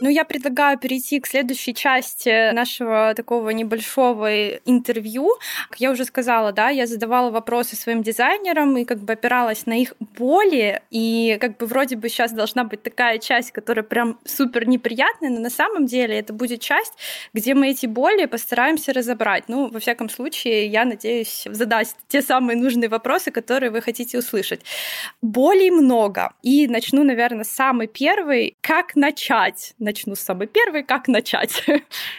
Ну, я предлагаю перейти к следующей части нашего такого небольшого интервью. Как я уже сказала, да, я задавала вопросы своим дизайнерам и как бы опиралась на их боли, и как бы вроде бы сейчас должна быть такая часть, которая прям супер неприятная, но на самом деле это будет часть, где мы эти боли постараемся разобрать. Ну, во всяком случае, я надеюсь задать те самые нужные вопросы, которые вы хотите услышать. Болей много. И начну, наверное, с самый первый. Как начать? Начну с самой первой. Как начать?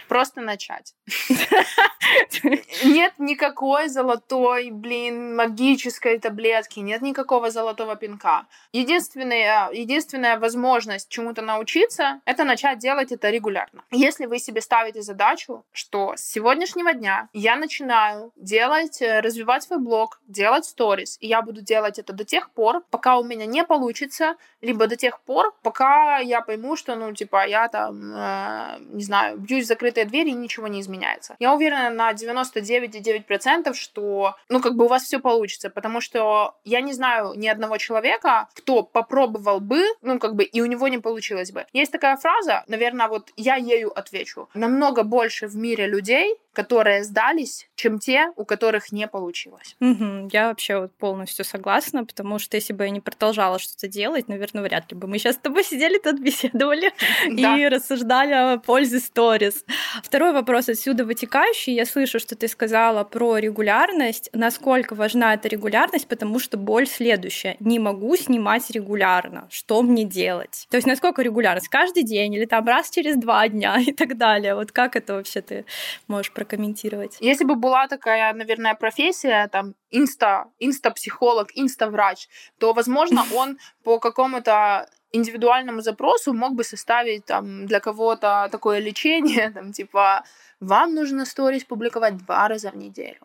Просто начать. Нет никакой золотой, блин, магической таблетки, нет никакого золотого пинка. Единственная, единственная возможность чему-то научиться — это начать делать это регулярно. Если вы себе ставите задачу, что с сегодняшнего дня я начинаю делать, э, развивать свой блог, делать сторис, и я буду делать это до тех пор, пока у меня не получится, либо до тех пор, пока я пойму, что, ну, типа, я там, э, не знаю, бьюсь в закрытые двери и ничего не изменяется меняется. Я уверена на 99,9%, что, ну, как бы у вас все получится, потому что я не знаю ни одного человека, кто попробовал бы, ну, как бы, и у него не получилось бы. Есть такая фраза, наверное, вот я ею отвечу. Намного больше в мире людей, которые сдались, чем те, у которых не получилось. Угу, я вообще вот полностью согласна, потому что если бы я не продолжала что-то делать, наверное, вряд ли бы мы сейчас с тобой сидели тут беседовали и рассуждали о пользе сторис. Второй вопрос отсюда вытекающий. Я слышу, что ты сказала про регулярность. Насколько важна эта регулярность, потому что боль следующая. Не могу снимать регулярно. Что мне делать? То есть насколько регулярность? Каждый день или там раз через два дня и так далее. Вот как это вообще ты можешь прокомментировать? Если бы была такая, наверное, профессия, там, инста, инста-психолог, инста-врач, то, возможно, он по какому-то индивидуальному запросу мог бы составить там для кого-то такое лечение, там типа вам нужно сторис публиковать два раза в неделю,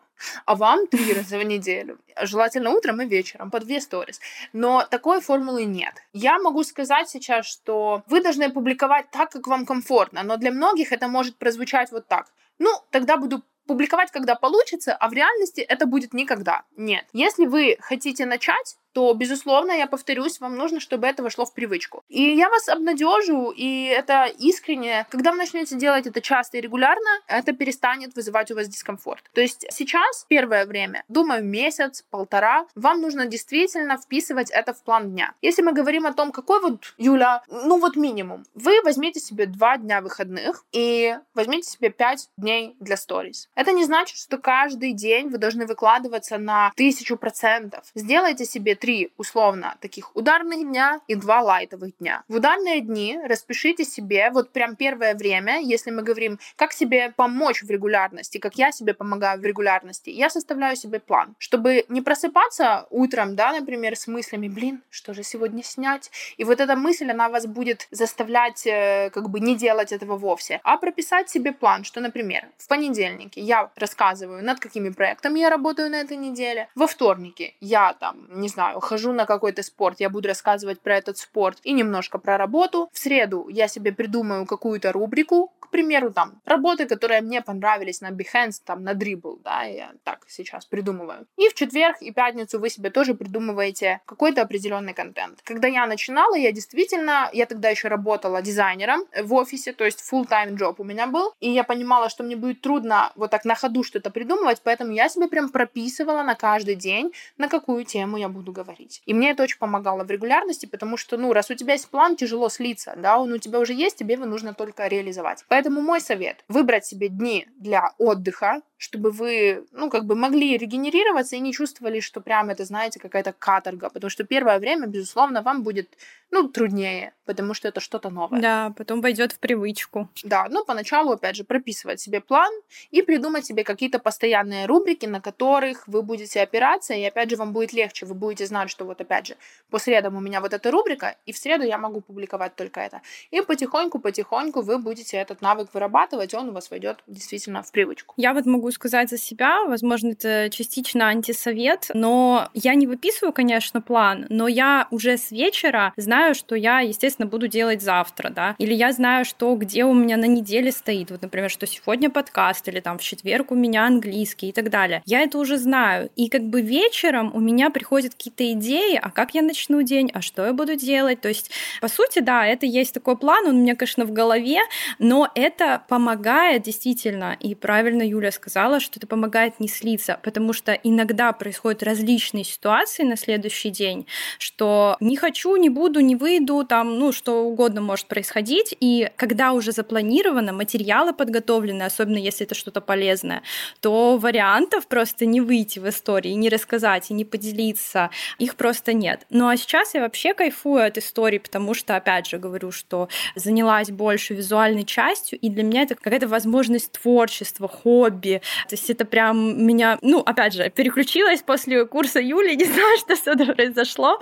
а вам три раза в неделю. Желательно утром и вечером, по две сторис. Но такой формулы нет. Я могу сказать сейчас, что вы должны публиковать так, как вам комфортно, но для многих это может прозвучать вот так. Ну, тогда буду публиковать, когда получится, а в реальности это будет никогда. Нет. Если вы хотите начать, то, безусловно, я повторюсь, вам нужно, чтобы это вошло в привычку. И я вас обнадежу, и это искренне. Когда вы начнете делать это часто и регулярно, это перестанет вызывать у вас дискомфорт. То есть сейчас, первое время, думаю, месяц, полтора, вам нужно действительно вписывать это в план дня. Если мы говорим о том, какой вот, Юля, ну вот минимум, вы возьмите себе два дня выходных и возьмите себе пять дней для сторис. Это не значит, что каждый день вы должны выкладываться на тысячу процентов. Сделайте себе три условно таких ударных дня и два лайтовых дня. В ударные дни распишите себе вот прям первое время, если мы говорим, как себе помочь в регулярности, как я себе помогаю в регулярности, я составляю себе план, чтобы не просыпаться утром, да, например, с мыслями, блин, что же сегодня снять? И вот эта мысль, она вас будет заставлять э, как бы не делать этого вовсе, а прописать себе план, что, например, в понедельнике я рассказываю, над какими проектами я работаю на этой неделе, во вторнике я там, не знаю, хожу на какой-то спорт, я буду рассказывать про этот спорт и немножко про работу. В среду я себе придумаю какую-то рубрику, примеру, там, работы, которые мне понравились на Behance, там, на Dribble, да, я так сейчас придумываю. И в четверг и пятницу вы себе тоже придумываете какой-то определенный контент. Когда я начинала, я действительно, я тогда еще работала дизайнером в офисе, то есть full-time job у меня был, и я понимала, что мне будет трудно вот так на ходу что-то придумывать, поэтому я себе прям прописывала на каждый день, на какую тему я буду говорить. И мне это очень помогало в регулярности, потому что, ну, раз у тебя есть план, тяжело слиться, да, он у тебя уже есть, тебе его нужно только реализовать. Поэтому мой совет — выбрать себе дни для отдыха, чтобы вы, ну, как бы могли регенерироваться и не чувствовали, что прям это, знаете, какая-то каторга, потому что первое время, безусловно, вам будет, ну, труднее, потому что это что-то новое. Да, потом войдет в привычку. Да, ну, поначалу, опять же, прописывать себе план и придумать себе какие-то постоянные рубрики, на которых вы будете опираться, и, опять же, вам будет легче, вы будете знать, что вот, опять же, по средам у меня вот эта рубрика, и в среду я могу публиковать только это. И потихоньку-потихоньку вы будете этот навык вырабатывать, он у вас войдет действительно в привычку. Я вот могу сказать за себя, возможно, это частично антисовет, но я не выписываю, конечно, план, но я уже с вечера знаю, что я, естественно, буду делать завтра, да, или я знаю, что где у меня на неделе стоит, вот, например, что сегодня подкаст, или там в четверг у меня английский и так далее. Я это уже знаю, и как бы вечером у меня приходят какие-то идеи, а как я начну день, а что я буду делать, то есть, по сути, да, это есть такой план, он у меня, конечно, в голове, но это помогает действительно, и правильно Юля сказала, сказала, что это помогает не слиться, потому что иногда происходят различные ситуации на следующий день, что не хочу, не буду, не выйду, там, ну, что угодно может происходить, и когда уже запланировано, материалы подготовлены, особенно если это что-то полезное, то вариантов просто не выйти в истории, не рассказать и не поделиться, их просто нет. Ну а сейчас я вообще кайфую от истории, потому что, опять же, говорю, что занялась больше визуальной частью, и для меня это какая-то возможность творчества, хобби, То есть это прям меня, ну, опять же, переключилась после курса Юли, не знаю, что с этим произошло.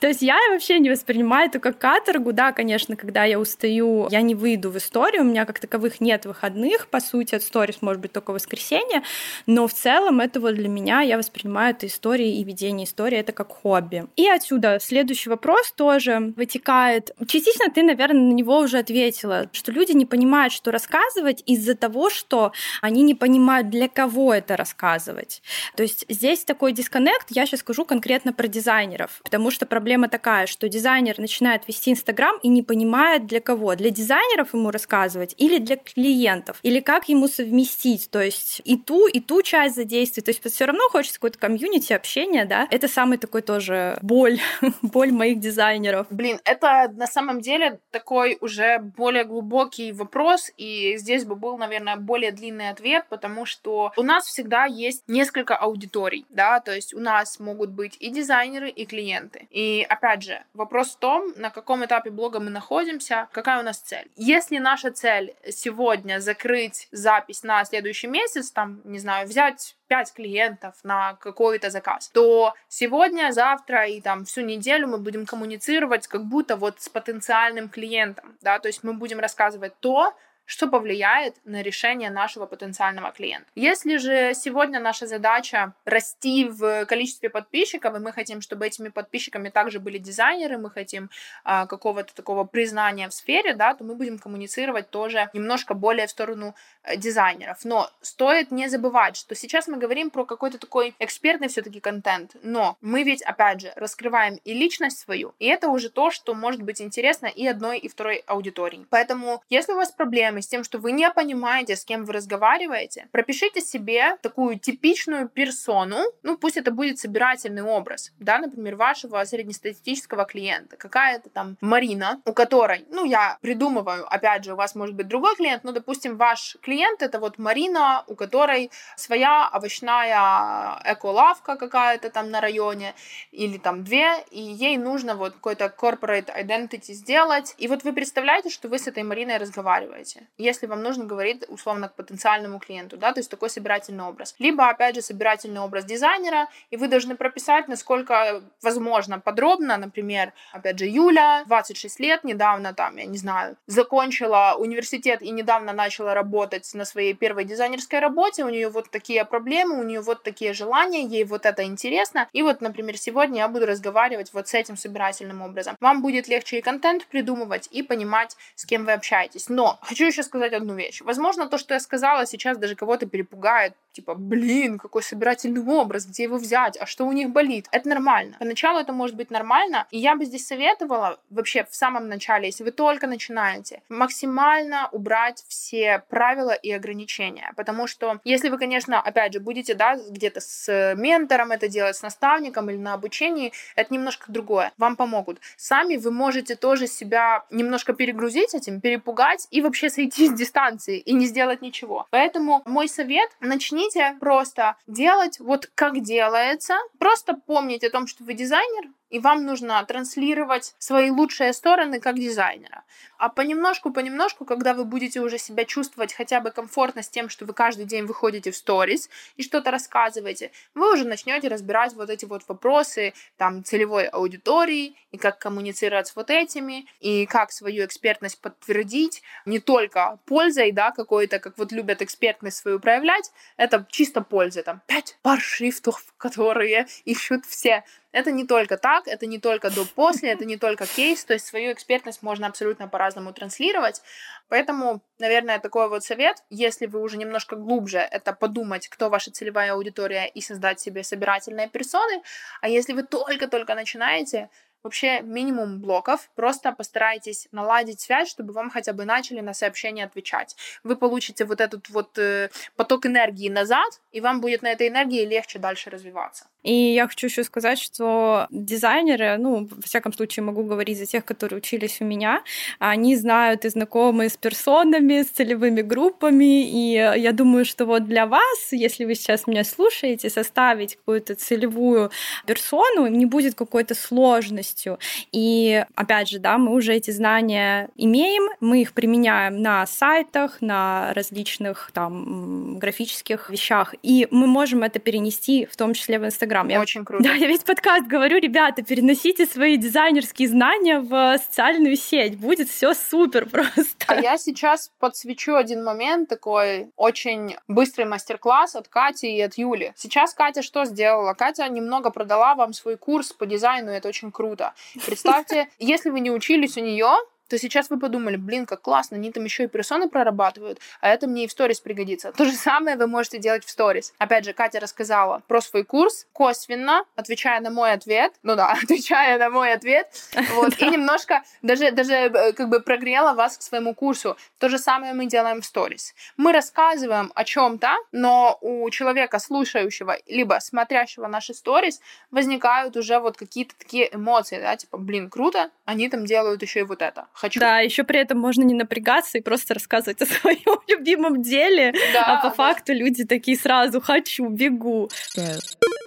То есть я вообще не воспринимаю это как каторгу. Да, конечно, когда я устаю, я не выйду в историю, у меня как таковых нет выходных, по сути, от сторис может быть только воскресенье, но в целом это вот для меня, я воспринимаю это истории и ведение истории, это как хобби. И отсюда следующий вопрос тоже вытекает. Частично ты, наверное, на него уже ответила, что люди не понимают, что рассказывать из-за того, что они не понимают, для кого это рассказывать. То есть здесь такой дисконнект, я сейчас скажу конкретно про дизайнеров, потому что проблема такая, что дизайнер начинает вести Инстаграм и не понимает, для кого. Для дизайнеров ему рассказывать или для клиентов, или как ему совместить, то есть и ту, и ту часть задействовать. То есть все равно хочется какой-то комьюнити, общения, да. Это самый такой тоже боль, боль моих дизайнеров. Блин, это на самом деле такой уже более глубокий вопрос, и здесь бы был, наверное, более длинный ответ, потому что у нас всегда есть несколько аудиторий, да, то есть у нас могут быть и дизайнеры, и клиенты. И опять же, вопрос в том, на каком этапе блога мы находимся, какая у нас цель. Если наша цель сегодня закрыть запись на следующий месяц, там, не знаю, взять 5 клиентов на какой-то заказ, то сегодня, завтра и там всю неделю мы будем коммуницировать как будто вот с потенциальным клиентом, да, то есть мы будем рассказывать то, что повлияет на решение нашего потенциального клиента. Если же сегодня наша задача расти в количестве подписчиков, и мы хотим, чтобы этими подписчиками также были дизайнеры, мы хотим а, какого-то такого признания в сфере, да, то мы будем коммуницировать тоже немножко более в сторону э, дизайнеров. Но стоит не забывать, что сейчас мы говорим про какой-то такой экспертный все-таки контент, но мы ведь, опять же, раскрываем и личность свою, и это уже то, что может быть интересно и одной, и второй аудитории. Поэтому, если у вас проблемы проблемы с тем, что вы не понимаете, с кем вы разговариваете, пропишите себе такую типичную персону, ну пусть это будет собирательный образ, да, например, вашего среднестатистического клиента, какая-то там Марина, у которой, ну я придумываю, опять же, у вас может быть другой клиент, но, допустим, ваш клиент это вот Марина, у которой своя овощная эколавка какая-то там на районе, или там две, и ей нужно вот какой-то corporate identity сделать, и вот вы представляете, что вы с этой Мариной разговариваете если вам нужно говорить условно к потенциальному клиенту, да, то есть такой собирательный образ. Либо, опять же, собирательный образ дизайнера, и вы должны прописать, насколько возможно подробно, например, опять же, Юля, 26 лет, недавно там, я не знаю, закончила университет и недавно начала работать на своей первой дизайнерской работе, у нее вот такие проблемы, у нее вот такие желания, ей вот это интересно, и вот, например, сегодня я буду разговаривать вот с этим собирательным образом. Вам будет легче и контент придумывать, и понимать, с кем вы общаетесь. Но хочу еще сказать одну вещь. Возможно, то, что я сказала, сейчас даже кого-то перепугает. Типа, блин, какой собирательный образ, где его взять, а что у них болит? Это нормально. Поначалу это может быть нормально, и я бы здесь советовала вообще в самом начале, если вы только начинаете, максимально убрать все правила и ограничения. Потому что если вы, конечно, опять же, будете, да, где-то с ментором это делать, с наставником или на обучении, это немножко другое. Вам помогут. Сами вы можете тоже себя немножко перегрузить этим, перепугать и вообще сойти с дистанции и не сделать ничего. Поэтому мой совет, начните просто делать вот как делается, просто помнить о том, что вы дизайнер, и вам нужно транслировать свои лучшие стороны как дизайнера. А понемножку, понемножку, когда вы будете уже себя чувствовать хотя бы комфортно с тем, что вы каждый день выходите в сторис и что-то рассказываете, вы уже начнете разбирать вот эти вот вопросы там целевой аудитории и как коммуницировать с вот этими, и как свою экспертность подтвердить не только пользой, да, какой-то, как вот любят экспертность свою проявлять, это чисто польза, там, пять пар шрифтов, которые ищут все, это не только так, это не только до-после, это не только кейс, то есть свою экспертность можно абсолютно по-разному транслировать. Поэтому, наверное, такой вот совет, если вы уже немножко глубже, это подумать, кто ваша целевая аудитория и создать себе собирательные персоны. А если вы только-только начинаете, вообще минимум блоков. Просто постарайтесь наладить связь, чтобы вам хотя бы начали на сообщения отвечать. Вы получите вот этот вот э, поток энергии назад, и вам будет на этой энергии легче дальше развиваться. И я хочу еще сказать, что дизайнеры, ну, во всяком случае, могу говорить за тех, которые учились у меня, они знают и знакомы с персонами, с целевыми группами, и я думаю, что вот для вас, если вы сейчас меня слушаете, составить какую-то целевую персону не будет какой-то сложностью. И опять же, да, мы уже эти знания имеем, мы их применяем на сайтах, на различных там графических вещах, и мы можем это перенести в том числе в Инстаграм Инстаграм. Я... Очень круто. Да, я весь подкаст говорю, ребята, переносите свои дизайнерские знания в социальную сеть. Будет все супер просто. А я сейчас подсвечу один момент, такой очень быстрый мастер-класс от Кати и от Юли. Сейчас Катя что сделала? Катя немного продала вам свой курс по дизайну, это очень круто. Представьте, если вы не учились у нее, то сейчас вы подумали, блин, как классно, они там еще и персоны прорабатывают, а это мне и в сторис пригодится. То же самое вы можете делать в сторис. Опять же, Катя рассказала про свой курс, косвенно, отвечая на мой ответ, ну да, отвечая на мой ответ, вот, и немножко даже, даже э, как бы прогрела вас к своему курсу. То же самое мы делаем в сторис. Мы рассказываем о чем-то, но у человека, слушающего, либо смотрящего наши сторис, возникают уже вот какие-то такие эмоции, да, типа, блин, круто, они там делают еще и вот это хочу. Да, еще при этом можно не напрягаться и просто рассказывать о своем любимом деле, да, а по да. факту люди такие сразу хочу, бегу. Yeah.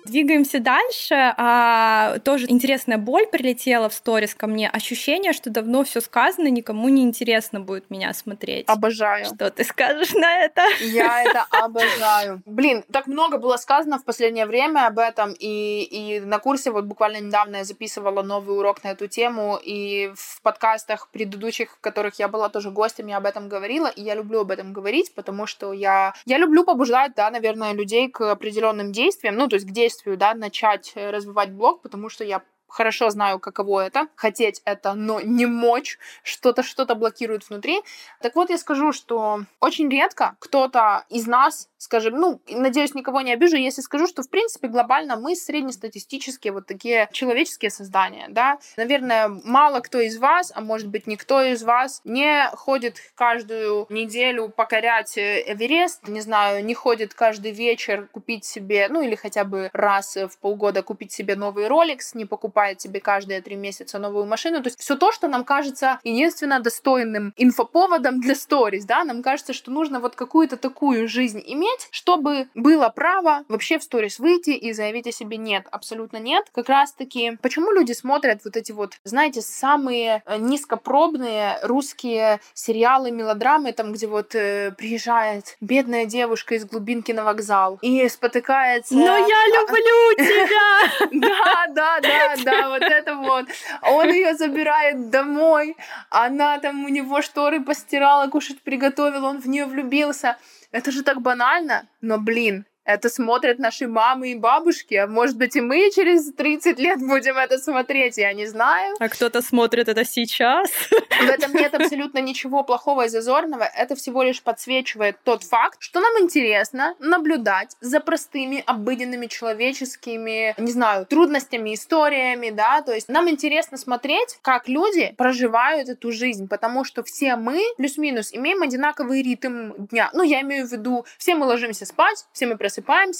Двигаемся дальше. А, тоже интересная боль прилетела в сторис ко мне. Ощущение, что давно все сказано, никому не интересно будет меня смотреть. Обожаю. Что ты скажешь на это? Я это обожаю. Блин, так много было сказано в последнее время об этом, и, и на курсе вот буквально недавно я записывала новый урок на эту тему, и в подкастах предыдущих, в которых я была тоже гостем, я об этом говорила, и я люблю об этом говорить, потому что я, я люблю побуждать, да, наверное, людей к определенным действиям, ну, то есть к действию, да, начать э, развивать блог, потому что я хорошо знаю, каково это, хотеть это, но не мочь, что-то что-то блокирует внутри. Так вот, я скажу, что очень редко кто-то из нас, скажем, ну, надеюсь, никого не обижу, если скажу, что, в принципе, глобально мы среднестатистические вот такие человеческие создания, да. Наверное, мало кто из вас, а может быть, никто из вас не ходит каждую неделю покорять э, Эверест, не знаю, не ходит каждый вечер купить себе, ну, или хотя бы раз в полгода купить себе новый Rolex, не покупать покупает тебе каждые три месяца новую машину. То есть все то, что нам кажется единственно достойным инфоповодом для сторис, да, нам кажется, что нужно вот какую-то такую жизнь иметь, чтобы было право вообще в сторис выйти и заявить о себе нет, абсолютно нет. Как раз таки, почему люди смотрят вот эти вот, знаете, самые э, низкопробные русские сериалы, мелодрамы, там, где вот э, приезжает бедная девушка из глубинки на вокзал и спотыкается. Но я люблю тебя! Да, да, да, да, да, вот это вот. Он ее забирает домой, она там у него шторы постирала, кушать приготовила, он в нее влюбился. Это же так банально, но, блин, это смотрят наши мамы и бабушки, а может быть и мы через 30 лет будем это смотреть, я не знаю. А кто-то смотрит это сейчас. В этом нет абсолютно ничего плохого и зазорного, это всего лишь подсвечивает тот факт, что нам интересно наблюдать за простыми, обыденными человеческими, не знаю, трудностями, историями, да, то есть нам интересно смотреть, как люди проживают эту жизнь, потому что все мы, плюс-минус, имеем одинаковый ритм дня. Ну, я имею в виду, все мы ложимся спать, все мы просыпаемся,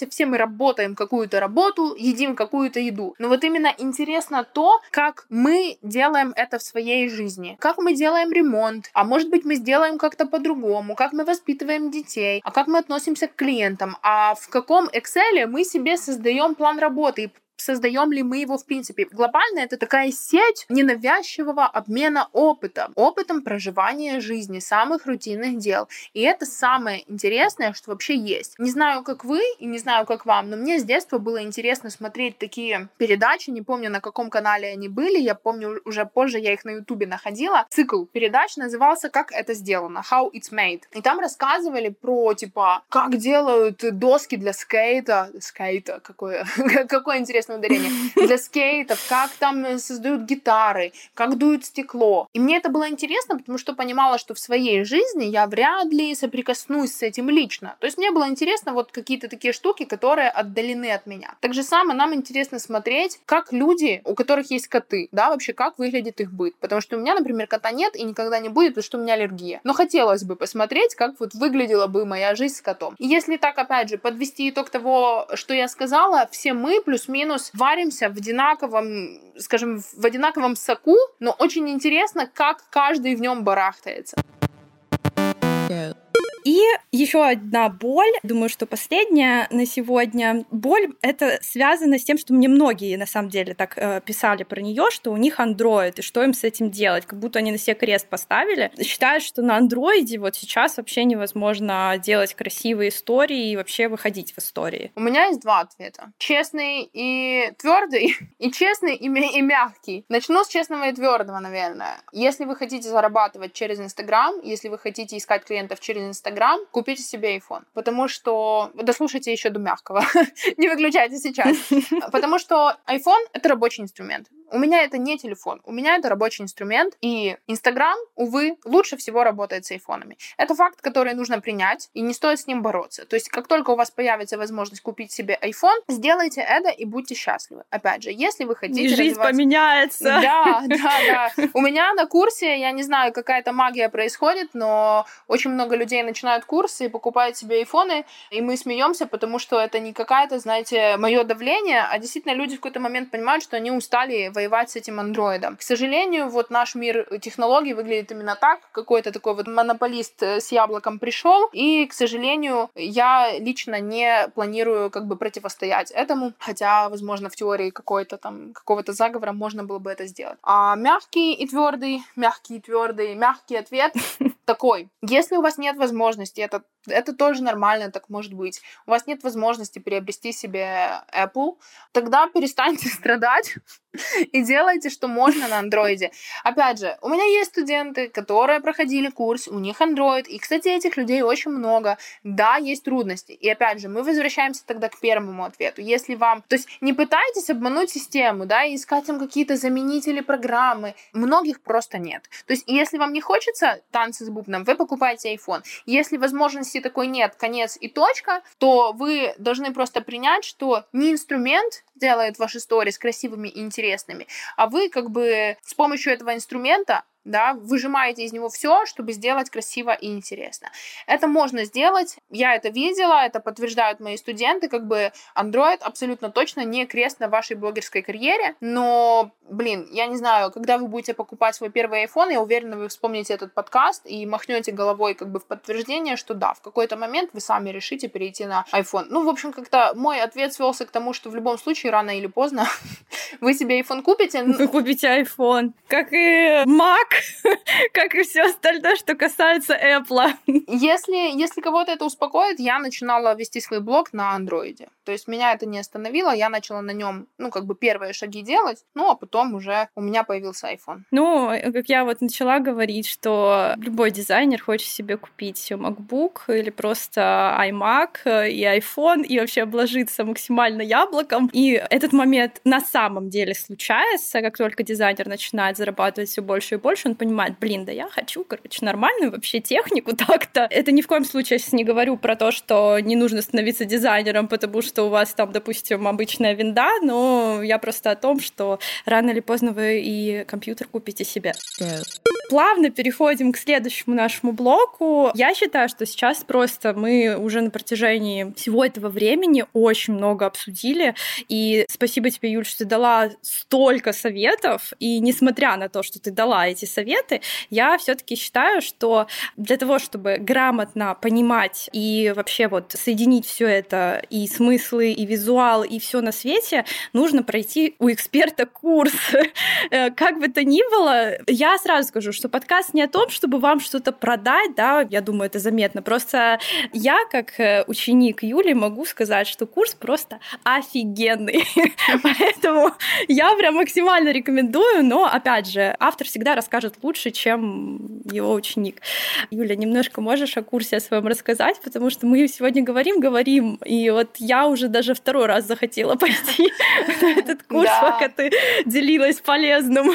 все мы работаем какую-то работу, едим какую-то еду. Но вот именно интересно то, как мы делаем это в своей жизни. Как мы делаем ремонт, а может быть мы сделаем как-то по-другому, как мы воспитываем детей, а как мы относимся к клиентам, а в каком Excel мы себе создаем план работы создаем ли мы его в принципе. Глобально это такая сеть ненавязчивого обмена опытом, опытом проживания жизни, самых рутинных дел. И это самое интересное, что вообще есть. Не знаю, как вы, и не знаю, как вам, но мне с детства было интересно смотреть такие передачи, не помню, на каком канале они были, я помню, уже позже я их на ютубе находила. Цикл передач назывался «Как это сделано», «How it's made». И там рассказывали про, типа, как делают доски для скейта, скейта, какое, какое интересное классное ударение, для скейтов, как там создают гитары, как дуют стекло. И мне это было интересно, потому что понимала, что в своей жизни я вряд ли соприкоснусь с этим лично. То есть мне было интересно вот какие-то такие штуки, которые отдалены от меня. Так же самое нам интересно смотреть, как люди, у которых есть коты, да, вообще как выглядит их быт. Потому что у меня, например, кота нет и никогда не будет, потому что у меня аллергия. Но хотелось бы посмотреть, как вот выглядела бы моя жизнь с котом. И если так, опять же, подвести итог того, что я сказала, все мы плюс-минус варимся в одинаковом, скажем, в одинаковом соку, но очень интересно, как каждый в нем барахтается. Go. И еще одна боль, думаю, что последняя на сегодня. Боль это связано с тем, что мне многие на самом деле так э, писали про нее, что у них андроид, и что им с этим делать, как будто они на себе крест поставили. Считают, что на андроиде вот сейчас вообще невозможно делать красивые истории и вообще выходить в истории. У меня есть два ответа. Честный и твердый, и честный и, и мягкий. Начну с честного и твердого, наверное. Если вы хотите зарабатывать через Инстаграм, если вы хотите искать клиентов через Инстаграм, купите себе iPhone. Потому что... Дослушайте еще до мягкого. Не выключайте сейчас. Потому что iPhone — это рабочий инструмент. У меня это не телефон, у меня это рабочий инструмент, и Инстаграм, увы, лучше всего работает с айфонами. Это факт, который нужно принять, и не стоит с ним бороться. То есть, как только у вас появится возможность купить себе iPhone, сделайте это и будьте счастливы. Опять же, если вы хотите... И жизнь развивать- поменяется. Да, да, да. У меня на курсе, я не знаю, какая-то магия происходит, но очень много людей начинают курсы и покупают себе айфоны, и мы смеемся, потому что это не какая-то, знаете, мое давление, а действительно люди в какой-то момент понимают, что они устали воевать с этим андроидом. К сожалению, вот наш мир технологий выглядит именно так. Какой-то такой вот монополист э, с яблоком пришел, и, к сожалению, я лично не планирую как бы противостоять этому, хотя, возможно, в теории какой-то там какого-то заговора можно было бы это сделать. А мягкий и твердый, мягкий и твердый, мягкий ответ такой. Если у вас нет возможности, это, это тоже нормально, так может быть. У вас нет возможности приобрести себе Apple, тогда перестаньте страдать и делайте, что можно на андроиде. Опять же, у меня есть студенты, которые проходили курс, у них Android, и, кстати, этих людей очень много. Да, есть трудности. И опять же, мы возвращаемся тогда к первому ответу. Если вам... То есть не пытайтесь обмануть систему, да, и искать там какие-то заменители программы. Многих просто нет. То есть если вам не хочется танцы с бубном, вы покупаете iPhone. Если возможности такой нет, конец и точка, то вы должны просто принять, что не инструмент делает ваши сторис красивыми и интересными, а вы как бы с помощью этого инструмента да, выжимаете из него все, чтобы сделать красиво и интересно. Это можно сделать, я это видела, это подтверждают мои студенты, как бы Android абсолютно точно не крест на вашей блогерской карьере, но, блин, я не знаю, когда вы будете покупать свой первый iPhone, я уверена, вы вспомните этот подкаст и махнете головой как бы в подтверждение, что да, в какой-то момент вы сами решите перейти на iPhone. Ну, в общем, как-то мой ответ свелся к тому, что в любом случае, рано или поздно, вы себе iPhone купите, Вы купите iPhone. Как и Mac, как и все остальное, что касается Apple. Если, если кого-то это успокоит, я начинала вести свой блог на андроиде. То есть меня это не остановило, я начала на нем, ну, как бы первые шаги делать, ну, а потом уже у меня появился iPhone. Ну, как я вот начала говорить, что любой дизайнер хочет себе купить MacBook или просто iMac и iPhone и вообще обложиться максимально яблоком. И этот момент на самом деле случается, как только дизайнер начинает зарабатывать все больше и больше, он понимает, блин, да я хочу, короче, нормальную вообще технику так-то. Это ни в коем случае я сейчас не говорю про то, что не нужно становиться дизайнером, потому что у вас там, допустим, обычная винда, но я просто о том, что рано или поздно вы и компьютер купите себе. Плавно переходим к следующему нашему блоку. Я считаю, что сейчас просто мы уже на протяжении всего этого времени очень много обсудили. И спасибо тебе, Юль, что ты дала столько советов. И несмотря на то, что ты дала эти советы, я все-таки считаю, что для того, чтобы грамотно понимать и вообще вот соединить все это и смыслы, и визуал, и все на свете, нужно пройти у эксперта курс. Э, Как бы то ни было, я сразу скажу, что подкаст не о том, чтобы вам что-то продать, да, я думаю, это заметно. Просто я, как э, ученик Юли, могу сказать, что курс просто офигенный. Поэтому Я прям максимально рекомендую, но, опять же, автор всегда расскажет лучше, чем его ученик. Юля, немножко можешь о курсе о своем рассказать, потому что мы сегодня говорим, говорим, и вот я уже даже второй раз захотела пойти на этот курс, пока ты делилась полезным.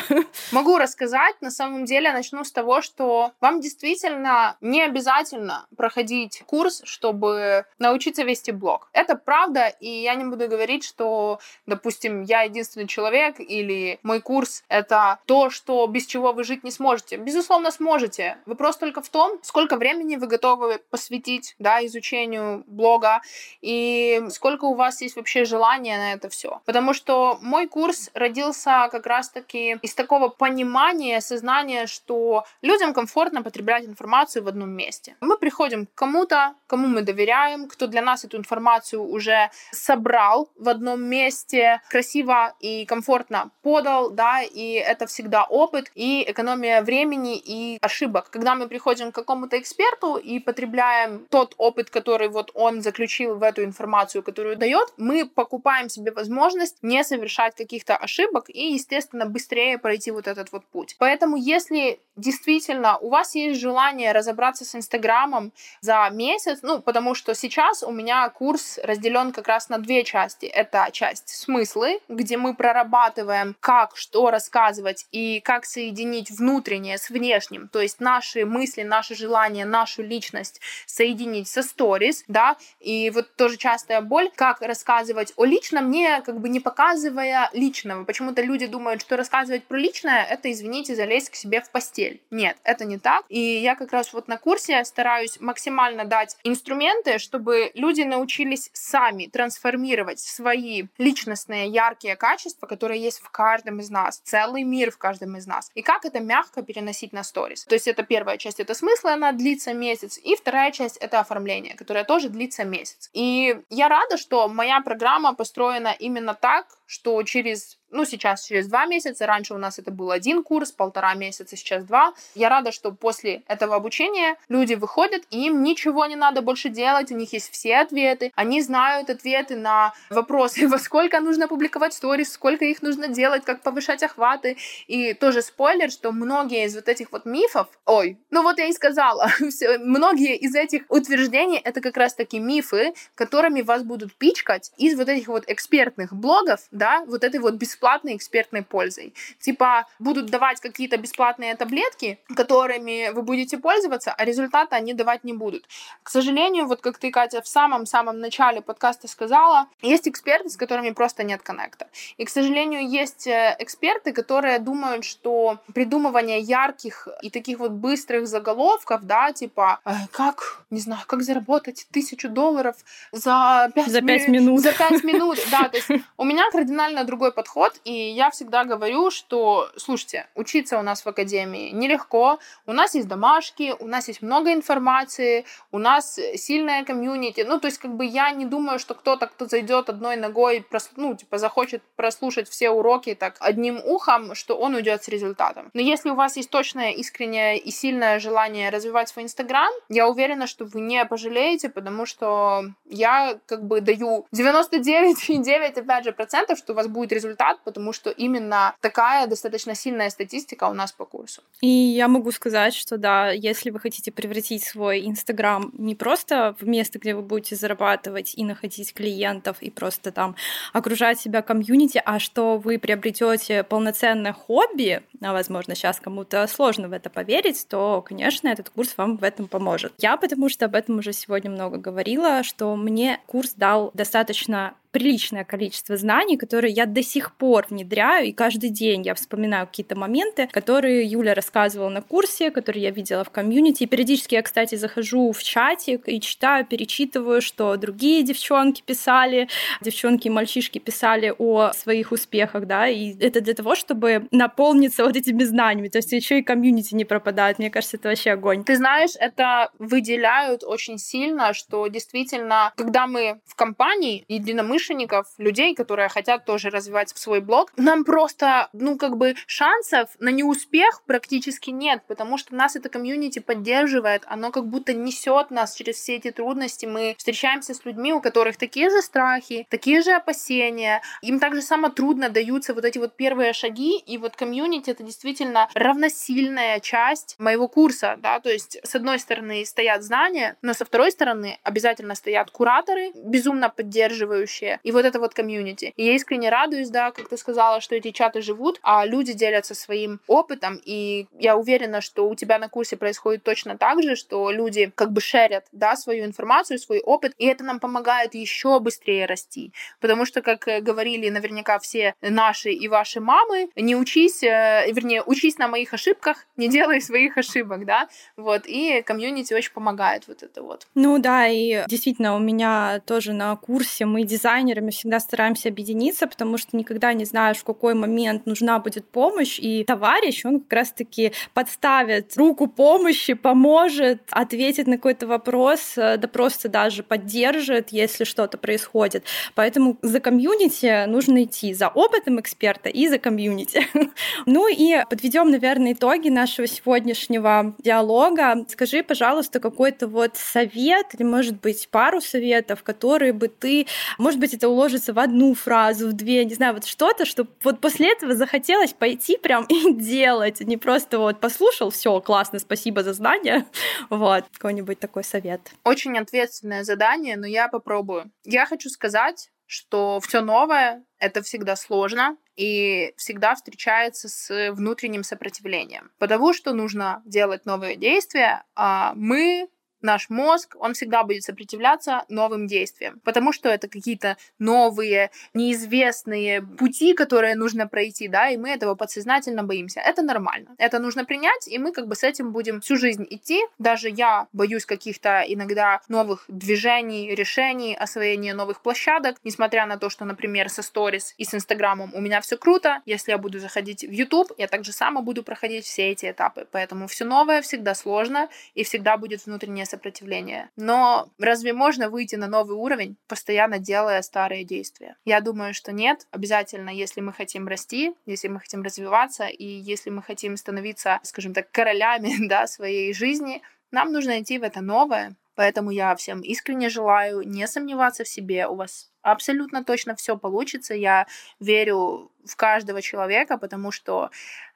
Могу рассказать. На самом деле начну с того, что вам действительно не обязательно проходить курс, чтобы научиться вести блог. Это правда, и я не буду говорить, что, допустим, я единственный человек или мой курс — это то, что без чего вы жить не сможете. Безусловно, сможете. Вопрос только в том, сколько времени вы готовы посвятить да, изучению блога и сколько у вас есть вообще желания на это все. Потому что мой курс родился как раз-таки из такого понимания, сознания, что людям комфортно потреблять информацию в одном месте. Мы приходим к кому-то, кому мы доверяем, кто для нас эту информацию уже собрал в одном месте, красиво и комфортно подал, да, и это всегда опыт и экономия времени и ошибок. Когда мы приходим к какому-то эксперту и потребляем тот опыт, который вот он заключил в эту информацию, которую дает, мы покупаем себе возможность не совершать каких-то ошибок и, естественно, быстрее пройти вот этот вот путь. Поэтому, если действительно у вас есть желание разобраться с Инстаграмом за месяц, ну, потому что сейчас у меня курс разделен как раз на две части. Это часть смыслы, где мы прорабатываем, как, что рассказывать и как соединить внутреннее с внешним, то есть наши мысли, наши желания, нашу личность соединить со сторис, да, и вот тоже частая боль, как рассказывать о личном, не как бы не показывая личного. Почему-то люди думают, что рассказывать про личное — это, извините, залезть к себе в постель. Нет, это не так. И я как раз вот на курсе стараюсь максимально дать инструменты, чтобы люди научились сами трансформировать свои личностные яркие качества, которые есть в каждом из нас, целый мир в каждом из нас. И как это мягко переносить на сторис. То есть это первая часть, это смысл, она длится месяц, и вторая часть — это оформление, которое тоже длится месяц. И я рада, что моя программа построена именно так, что через ну, сейчас через два месяца, раньше у нас это был один курс, полтора месяца, сейчас два. Я рада, что после этого обучения люди выходят, и им ничего не надо больше делать, у них есть все ответы, они знают ответы на вопросы, во сколько нужно публиковать сторис, сколько их нужно делать, как повышать охваты. И тоже спойлер, что многие из вот этих вот мифов, ой, ну вот я и сказала, многие из этих утверждений это как раз таки мифы, которыми вас будут пичкать из вот этих вот экспертных блогов, да, вот этой вот бесплатной бесплатной экспертной пользой. Типа будут давать какие-то бесплатные таблетки, которыми вы будете пользоваться, а результата они давать не будут. К сожалению, вот как ты, Катя, в самом-самом начале подкаста сказала, есть эксперты, с которыми просто нет коннекта. И, к сожалению, есть э, эксперты, которые думают, что придумывание ярких и таких вот быстрых заголовков, да, типа, э, как, не знаю, как заработать тысячу долларов за пять за пять минут. За пять минут, да, то есть у меня кардинально другой подход, год, и я всегда говорю, что, слушайте, учиться у нас в академии нелегко, у нас есть домашки, у нас есть много информации, у нас сильная комьюнити, ну, то есть, как бы я не думаю, что кто-то, кто зайдет одной ногой, ну, типа, захочет прослушать все уроки так одним ухом, что он уйдет с результатом. Но если у вас есть точное, искреннее и сильное желание развивать свой Инстаграм, я уверена, что вы не пожалеете, потому что я как бы даю 99,9, опять же, процентов, что у вас будет результат, потому что именно такая достаточно сильная статистика у нас по курсу. И я могу сказать, что да, если вы хотите превратить свой Инстаграм не просто в место, где вы будете зарабатывать и находить клиентов, и просто там окружать себя комьюнити, а что вы приобретете полноценное хобби, а возможно сейчас кому-то сложно в это поверить, то, конечно, этот курс вам в этом поможет. Я потому что об этом уже сегодня много говорила, что мне курс дал достаточно приличное количество знаний, которые я до сих пор внедряю, и каждый день я вспоминаю какие-то моменты, которые Юля рассказывала на курсе, которые я видела в комьюнити. И периодически я, кстати, захожу в чатик и читаю, перечитываю, что другие девчонки писали, девчонки и мальчишки писали о своих успехах, да, и это для того, чтобы наполниться вот этими знаниями, то есть еще и комьюнити не пропадает, мне кажется, это вообще огонь. Ты знаешь, это выделяют очень сильно, что действительно, когда мы в компании единомышленников, единомышленников, людей, которые хотят тоже развивать свой блог. Нам просто, ну, как бы шансов на неуспех практически нет, потому что нас это комьюнити поддерживает, оно как будто несет нас через все эти трудности. Мы встречаемся с людьми, у которых такие же страхи, такие же опасения. Им также само трудно даются вот эти вот первые шаги, и вот комьюнити — это действительно равносильная часть моего курса, да, то есть с одной стороны стоят знания, но со второй стороны обязательно стоят кураторы, безумно поддерживающие, и вот это вот комьюнити. И я искренне радуюсь, да, как ты сказала, что эти чаты живут, а люди делятся своим опытом, и я уверена, что у тебя на курсе происходит точно так же, что люди как бы шерят, да, свою информацию, свой опыт, и это нам помогает еще быстрее расти. Потому что, как говорили наверняка все наши и ваши мамы, не учись, э, вернее, учись на моих ошибках, не делай своих ошибок, да, вот, и комьюнити очень помогает вот это вот. Ну да, и действительно, у меня тоже на курсе мы дизайнерами всегда стараемся объединиться, потому что никогда не знаешь, в какой момент нужна будет помощь, и товарищ, он как раз-таки подставит руку помощи, поможет, ответит на какой-то вопрос, э, да просто даже поддержит, если что-то происходит. Поэтому за комьюнити нужно идти, за опытом эксперта и за комьюнити. Ну и подведем, наверное, итоги нашего сегодняшнего диалога. Скажи, пожалуйста, какой-то вот совет или, может быть, пару советов, которые бы ты, может быть, это уложится в одну фразу, в две, не знаю, вот что-то, чтобы вот после этого захотелось пойти прям и делать, не просто вот послушал, все, классно, спасибо за знания, вот, какой-нибудь такой совет. Очень ответственное задание, но я попробую. Я хочу сказать, что все новое это всегда сложно и всегда встречается с внутренним сопротивлением. Потому что нужно делать новые действия, а мы наш мозг, он всегда будет сопротивляться новым действиям, потому что это какие-то новые, неизвестные пути, которые нужно пройти, да, и мы этого подсознательно боимся. Это нормально. Это нужно принять, и мы как бы с этим будем всю жизнь идти. Даже я боюсь каких-то иногда новых движений, решений, освоения новых площадок, несмотря на то, что, например, со сторис и с инстаграмом у меня все круто. Если я буду заходить в YouTube, я также само буду проходить все эти этапы. Поэтому все новое всегда сложно, и всегда будет внутреннее сопротивления. Но разве можно выйти на новый уровень, постоянно делая старые действия? Я думаю, что нет. Обязательно, если мы хотим расти, если мы хотим развиваться, и если мы хотим становиться, скажем так, королями да, своей жизни, нам нужно идти в это новое. Поэтому я всем искренне желаю не сомневаться в себе. У вас абсолютно точно все получится. Я верю в каждого человека, потому что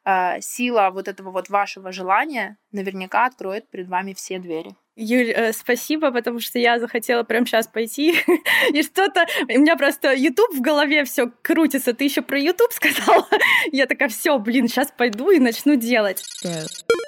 э, сила вот этого вот вашего желания наверняка откроет перед вами все двери. Юль, э, спасибо, потому что я захотела прямо сейчас пойти и что-то. У меня просто YouTube в голове все крутится. Ты еще про YouTube сказала? я такая, все, блин, сейчас пойду и начну делать.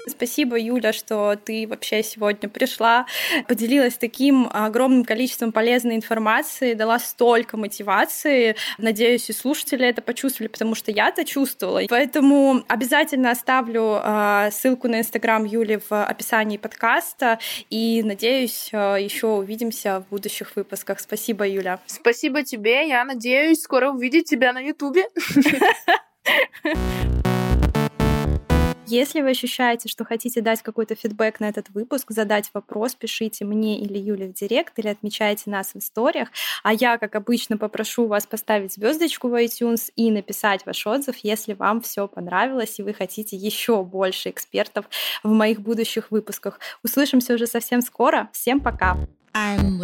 Спасибо, Юля, что ты вообще сегодня пришла, поделилась таким огромным количеством полезной информации, дала столько мотивации. Надеюсь, и слушатели это почувствовали, потому что я это чувствовала. Поэтому обязательно оставлю э, ссылку на Инстаграм Юли в описании подкаста. И надеюсь, э, еще увидимся в будущих выпусках. Спасибо, Юля. Спасибо тебе. Я надеюсь скоро увидеть тебя на Ютубе. Если вы ощущаете, что хотите дать какой-то фидбэк на этот выпуск, задать вопрос, пишите мне или Юле в директ или отмечайте нас в историях. А я, как обычно, попрошу вас поставить звездочку в iTunes и написать ваш отзыв, если вам все понравилось и вы хотите еще больше экспертов в моих будущих выпусках. Услышимся уже совсем скоро. Всем пока! I'm